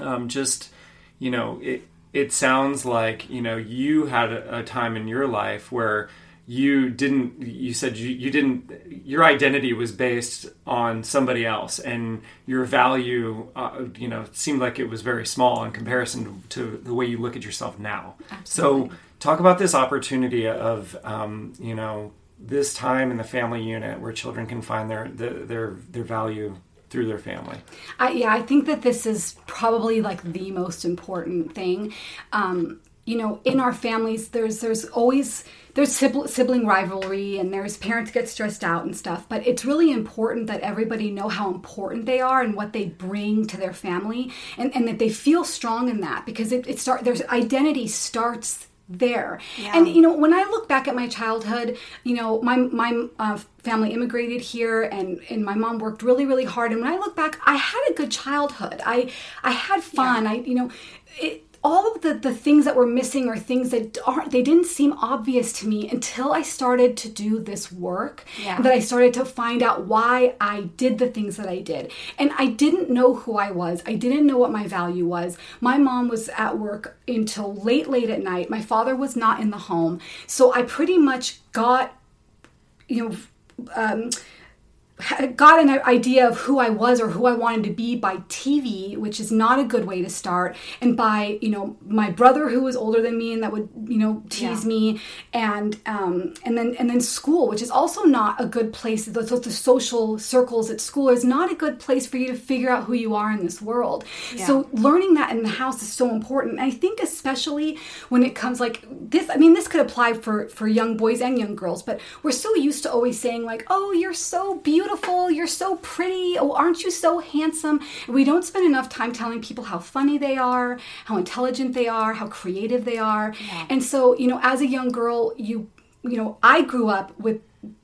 Um, just you know, it it sounds like you know you had a, a time in your life where you didn't you said you, you didn't your identity was based on somebody else and your value uh, you know seemed like it was very small in comparison to the way you look at yourself now. So talk about this opportunity of um, you know this time in the family unit where children can find their their their, their value through their family I, yeah, I think that this is probably like the most important thing. Um, you know, in our families, there's there's always there's sibling, rivalry and there's parents get stressed out and stuff. But it's really important that everybody know how important they are and what they bring to their family, and, and that they feel strong in that because it, it start their identity starts there. And you know, when I look back at my childhood, you know, my my uh, family immigrated here, and and my mom worked really really hard. And when I look back, I had a good childhood. I I had fun. I you know, it, all of the the things that were missing are things that aren't they didn't seem obvious to me until I started to do this work. Yeah. That I started to find out why I did the things that I did. And I didn't know who I was. I didn't know what my value was. My mom was at work until late, late at night. My father was not in the home. So I pretty much got, you know, um, got an idea of who I was or who I wanted to be by TV, which is not a good way to start, and by you know my brother who was older than me and that would you know tease Yeah. me, and um, and then and then school, which is also not a good place. The, the social circles at school is not a good place for you to figure out who you are in this world. So learning that in the house is so important. And I think especially when it comes like this. I mean, this could apply for for young boys and young girls, but we're so used to always saying like, "Oh, you're so beautiful, you're so pretty, oh, aren't you so handsome?" We don't spend enough time telling people how funny they are, how intelligent they are, how creative they are. And so, you know, as a young girl, you you know, I grew up with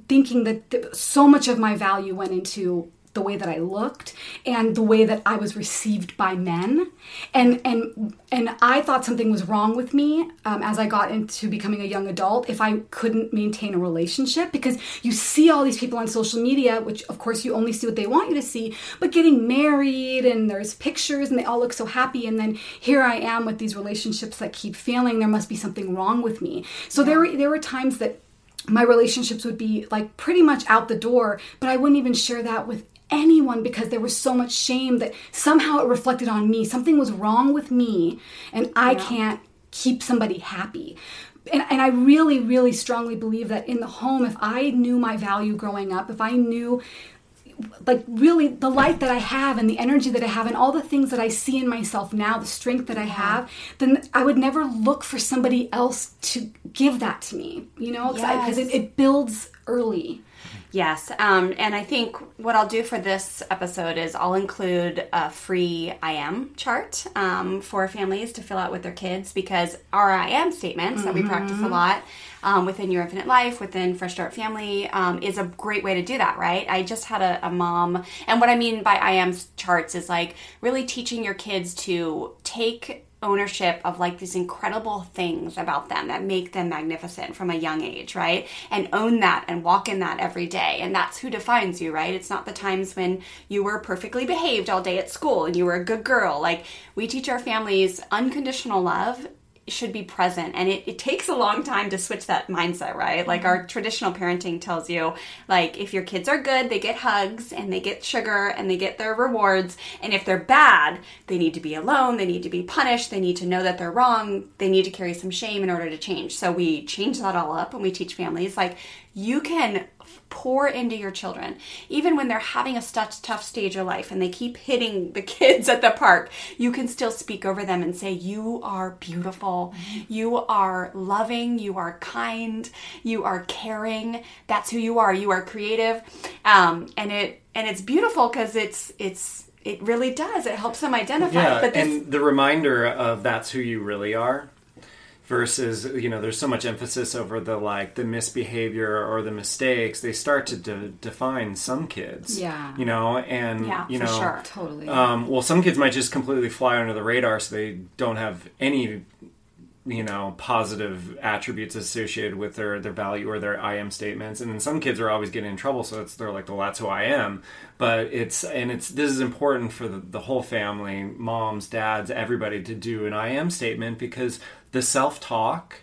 thinking that th- so much of my value went into the way that I looked and the way that I was received by men, and and and I thought something was wrong with me um, as I got into becoming a young adult if I couldn't maintain a relationship because you see all these people on social media, which of course you only see what they want you to see, but getting married and there's pictures and they all look so happy, and then here I am with these relationships that keep failing. There must be something wrong with me. So there were there were times that my relationships would be like pretty much out the door, but I wouldn't even share that with anyone because there was so much shame that somehow it reflected on me. Something was wrong with me, and I can't keep somebody happy. And, and I really, really strongly believe that in the home, if I knew my value growing up, if I knew like really the light that I have and the energy that I have and all the things that I see in myself now, the strength that I have, then I would never look for somebody else to give that to me, you know, because it, it builds early. Yes, um, and I think what I'll do for this episode is I'll include a free I am chart um, for families to fill out with their kids because our I am statements that we practice a lot um, within Your Infinite Life, within Fresh Start Family, um, is a great way to do that, right? I just had a, a mom, and what I mean by I am charts is like really teaching your kids to take ownership of like these incredible things about them that make them magnificent from a young age, right? And own that and walk in that every day. And that's who defines you, right? It's not the times when you were perfectly behaved all day at school and you were a good girl. Like we teach our families unconditional love should be present. And it, it takes a long time to switch that mindset right? Like our mm-hmm. traditional parenting tells you like if your kids are good they get hugs and they get sugar and they get their rewards. And if they're bad they need to be alone they need to be punished they need to know that they're wrong they need to carry some shame in order to change. So we change that all up and we teach families like you can pour into your children. Even when they're having a tough, tough stage of life and they keep hitting the kids at the park you can still speak over them and say you are beautiful. You are loving. You are kind. You are caring. That's who you are. You are creative. Um, and it and it's beautiful because it's it's it really does. It helps them identify. Yeah, but this and the reminder of that's who you really are versus you know there's so much emphasis over the like the misbehavior or the mistakes they start to de- define some kids Yeah. you know and yeah you for know sure Totally. um, well some kids might just completely fly under the radar so they don't have any you know positive attributes associated with their their value or their I am statements and then some kids are always getting in trouble so it's they're like well that's who I am but it's and it's this is important for the, the whole family moms dads everybody to do an I am statement because the self-talk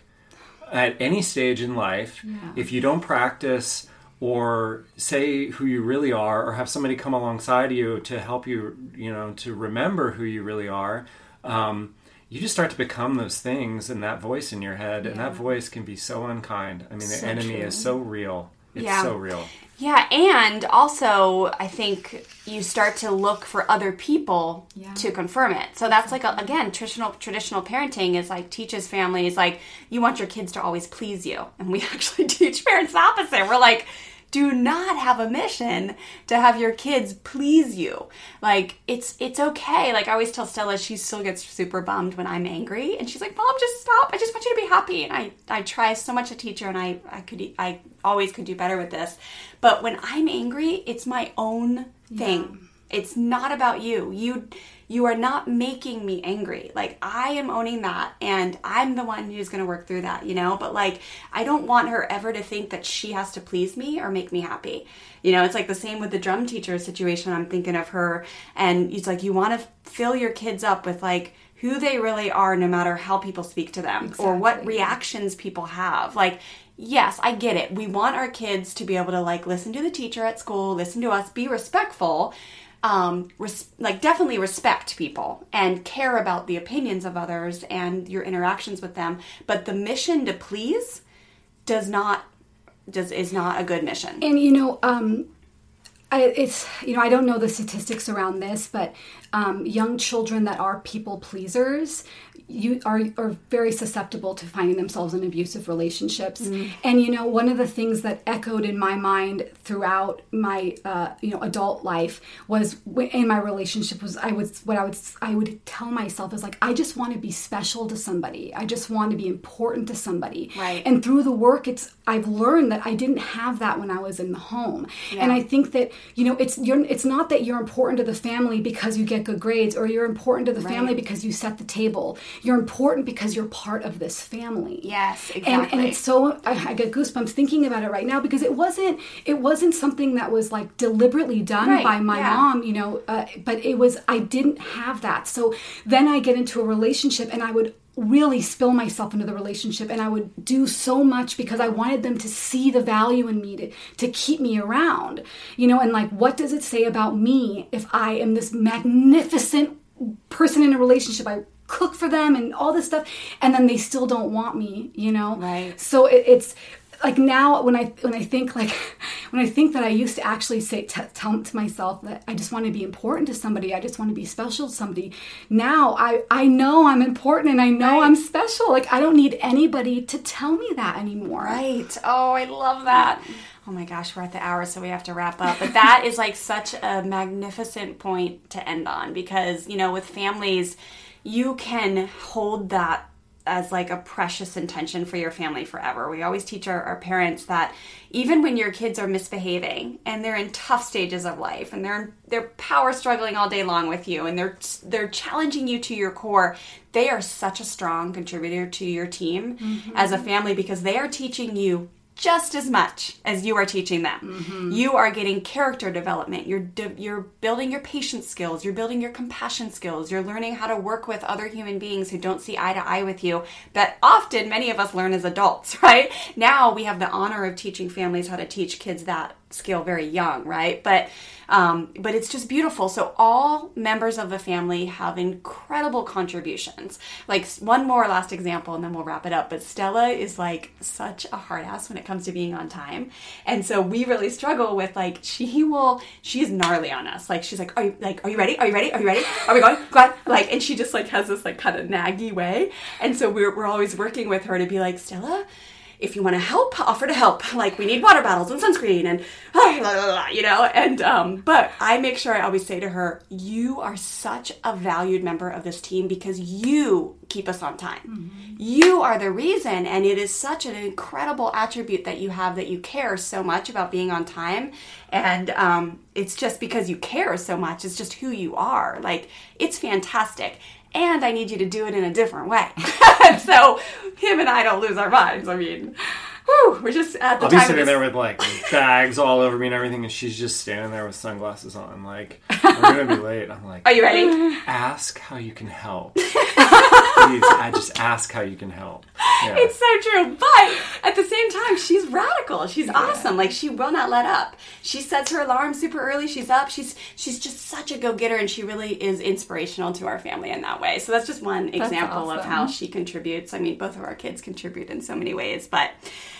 at any stage in life if you don't practice or say who you really are or have somebody come alongside you to help you you know to remember who you really are um, you just start to become those things and that voice in your head. And that voice can be so unkind. I mean the enemy true. is so real. It's Yeah. so real Yeah, and also I think you start to look for other people Yeah. to confirm it. So that's like a, again traditional traditional parenting is like teaches families like you want your kids to always please you, and we actually teach parents the opposite. We're like. Do not have a mission to have your kids please you. Like it's it's okay. Like I always tell Stella, she still gets super bummed when I'm angry, and she's like, "Mom, just stop. I just want you to be happy." And I I try so much to teach her, and I I could I always could do better with this. But when I'm angry, it's my own thing. It's not about you. You you are not making me angry. Like I am owning that and I'm the one who's going to work through that, you know? But like I don't want her ever to think that she has to please me or make me happy. You know, it's like the same with the drum teacher situation. I'm thinking of her and it's like you want to fill your kids up with like who they really are no matter how people speak to them or what reactions people have. Like yes, I get it. We want our kids to be able to like listen to the teacher at school, listen to us, be respectful, um, res- like definitely respect people and care about the opinions of others and your interactions with them. But the mission to please does not does is not a good mission. And you know, um, I, it's you know I don't know the statistics around this, but um, young children that are people pleasers, you are are very susceptible to finding themselves in abusive relationships. And you know, one of the things that echoed in my mind throughout my uh, you know adult life was in my relationship was I was what I would I would tell myself is like I just want to be special to somebody. I just want to be important to somebody. Right. And through the work, it's I've learned that I didn't have that when I was in the home. And I think that you know it's you're it's not that you're important to the family because you get good grades or you're important to the family because you set the table. You're important because you're part of this family. Yes, And, and it's so I, I get goosebumps thinking about it right now because it wasn't it wasn't something that was like deliberately done Right, by my yeah. mom, you know. Uh, but it was I didn't have that. So then I get into a relationship and I would really spill myself into the relationship and I would do so much because I wanted them to see the value in me to, to keep me around. You know, and like what does it say about me if I am this magnificent person in a relationship? I cook for them and all this stuff and then they still don't want me, you know? Right. So it, it's like now when I when I think like when I think that I used to actually say t- tell to myself that I just want to be important to somebody, I just want to be special to somebody. Now I I know I'm important and I know I'm special. Like I don't need anybody to tell me that anymore. Right. Oh, I love that. Oh my gosh, we're at the hour, so we have to wrap up. But that is like such a magnificent point to end on because, you know, with families, you can hold that as like a precious intention for your family forever. We always teach our, our parents that even when your kids are misbehaving and they're in tough stages of life and they're they're power struggling all day long with you and they're they're challenging you to your core, they are such a strong contributor to your team mm-hmm. as a family because they are teaching you just as much as you are teaching them. Mm-hmm. You are getting character development. You're de- you're building your patience skills. You're building your compassion skills. You're learning how to work with other human beings who don't see eye to eye with you. That often many of us learn as adults, right? Now we have the honor of teaching families how to teach kids that skill very young, right? But um, but it's just beautiful. So all members of the family have incredible contributions. Like one more last example, and then we'll wrap it up. But Stella is like such a hard ass when it comes to being on time, and so we really struggle with like she will she is gnarly on us. Like she's like, are you like are you ready? Are you ready? Are you ready? Are we going? Go on. Like, and she just like has this like kind of naggy way, and so we're we're always working with her to be like Stella if you want to help, offer to help. Like we need water bottles and sunscreen and you know. And um, but I make sure I always say to her, "You are such a valued member of this team because you keep us on time. You are the reason, and it is such an incredible attribute that you have that you care so much about being on time. And um, it's just because you care so much. It's just who you are. Like it's fantastic." And I need you to do it in a different way. so him and I don't lose our minds. I mean, whew, we're just at the I'll be sitting this- there with like bags all over me and everything, and she's just standing there with sunglasses on, like we're gonna be late. I'm like, Are you ready? ask how you can help. Please, I just ask how you can help. Yeah. It's so true. But at the same time, she's radical. She's awesome. Like she will not let up. She sets her alarm super early. She's up. She's she's just such a go getter, and she really is inspirational to our family in that way. So that's just one example of how she contributes. I mean, both of our kids contribute in so many ways, but.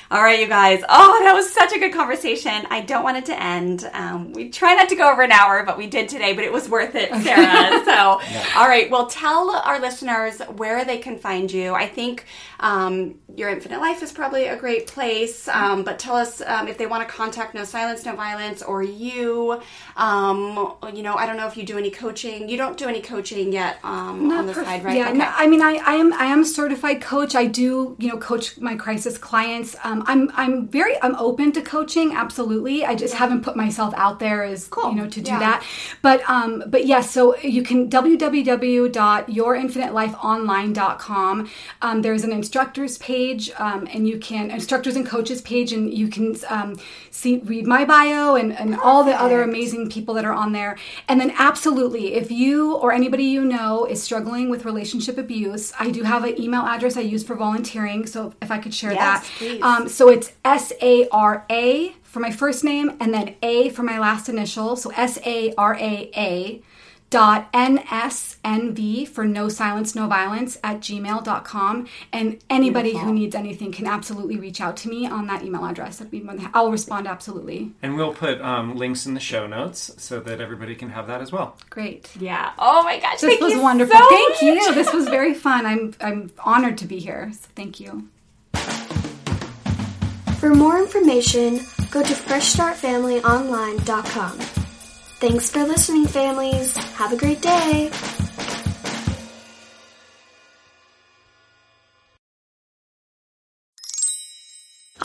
All right, you guys. Oh, that was such a good conversation. I don't want it to end. Um, we try not to go over an hour, but we did today, but it was worth it, Sarah. so, all right. Well, tell our listeners where they can find you. I think um, Your Infinite Life is probably a great place, um, but tell us um, if they want to contact No Silence, No Violence or you. Um, you know, I don't know if you do any coaching. You don't do any coaching yet um, on the side, right? Yeah, Okay. no, I mean, I, I am I am a certified coach. I do you know coach my crisis clients. Um, I'm I'm very I'm open to coaching. Absolutely, I just haven't put myself out there as Cool. you know to do Yeah. that. But um, but yes, so you can www.yourinfinitelifeonline.com. Um, there's an instructors page, um, and you can instructors and coaches page, and you can um, see read my bio and and all the other amazing people that are on there. And then absolutely, if you or anybody you know is struggling with relationship abuse, I do have an email address I use for volunteering. So if I could share Yes, that, please. um, so it's S A R A for my first name and then A for my last initial. So S A R A A dot nsnv for no silence no violence at gmail.com and anybody who needs anything can absolutely reach out to me on that email address I'd be more than- i'll respond absolutely and we'll put um, links in the show notes so that everybody can have that as well. great yeah. Oh my gosh. this thank was you wonderful so thank much. you this was very fun i'm i'm honored to be here so thank you For more information, go to freshstartfamilyonline.com. Thanks for listening, families. Have a great day.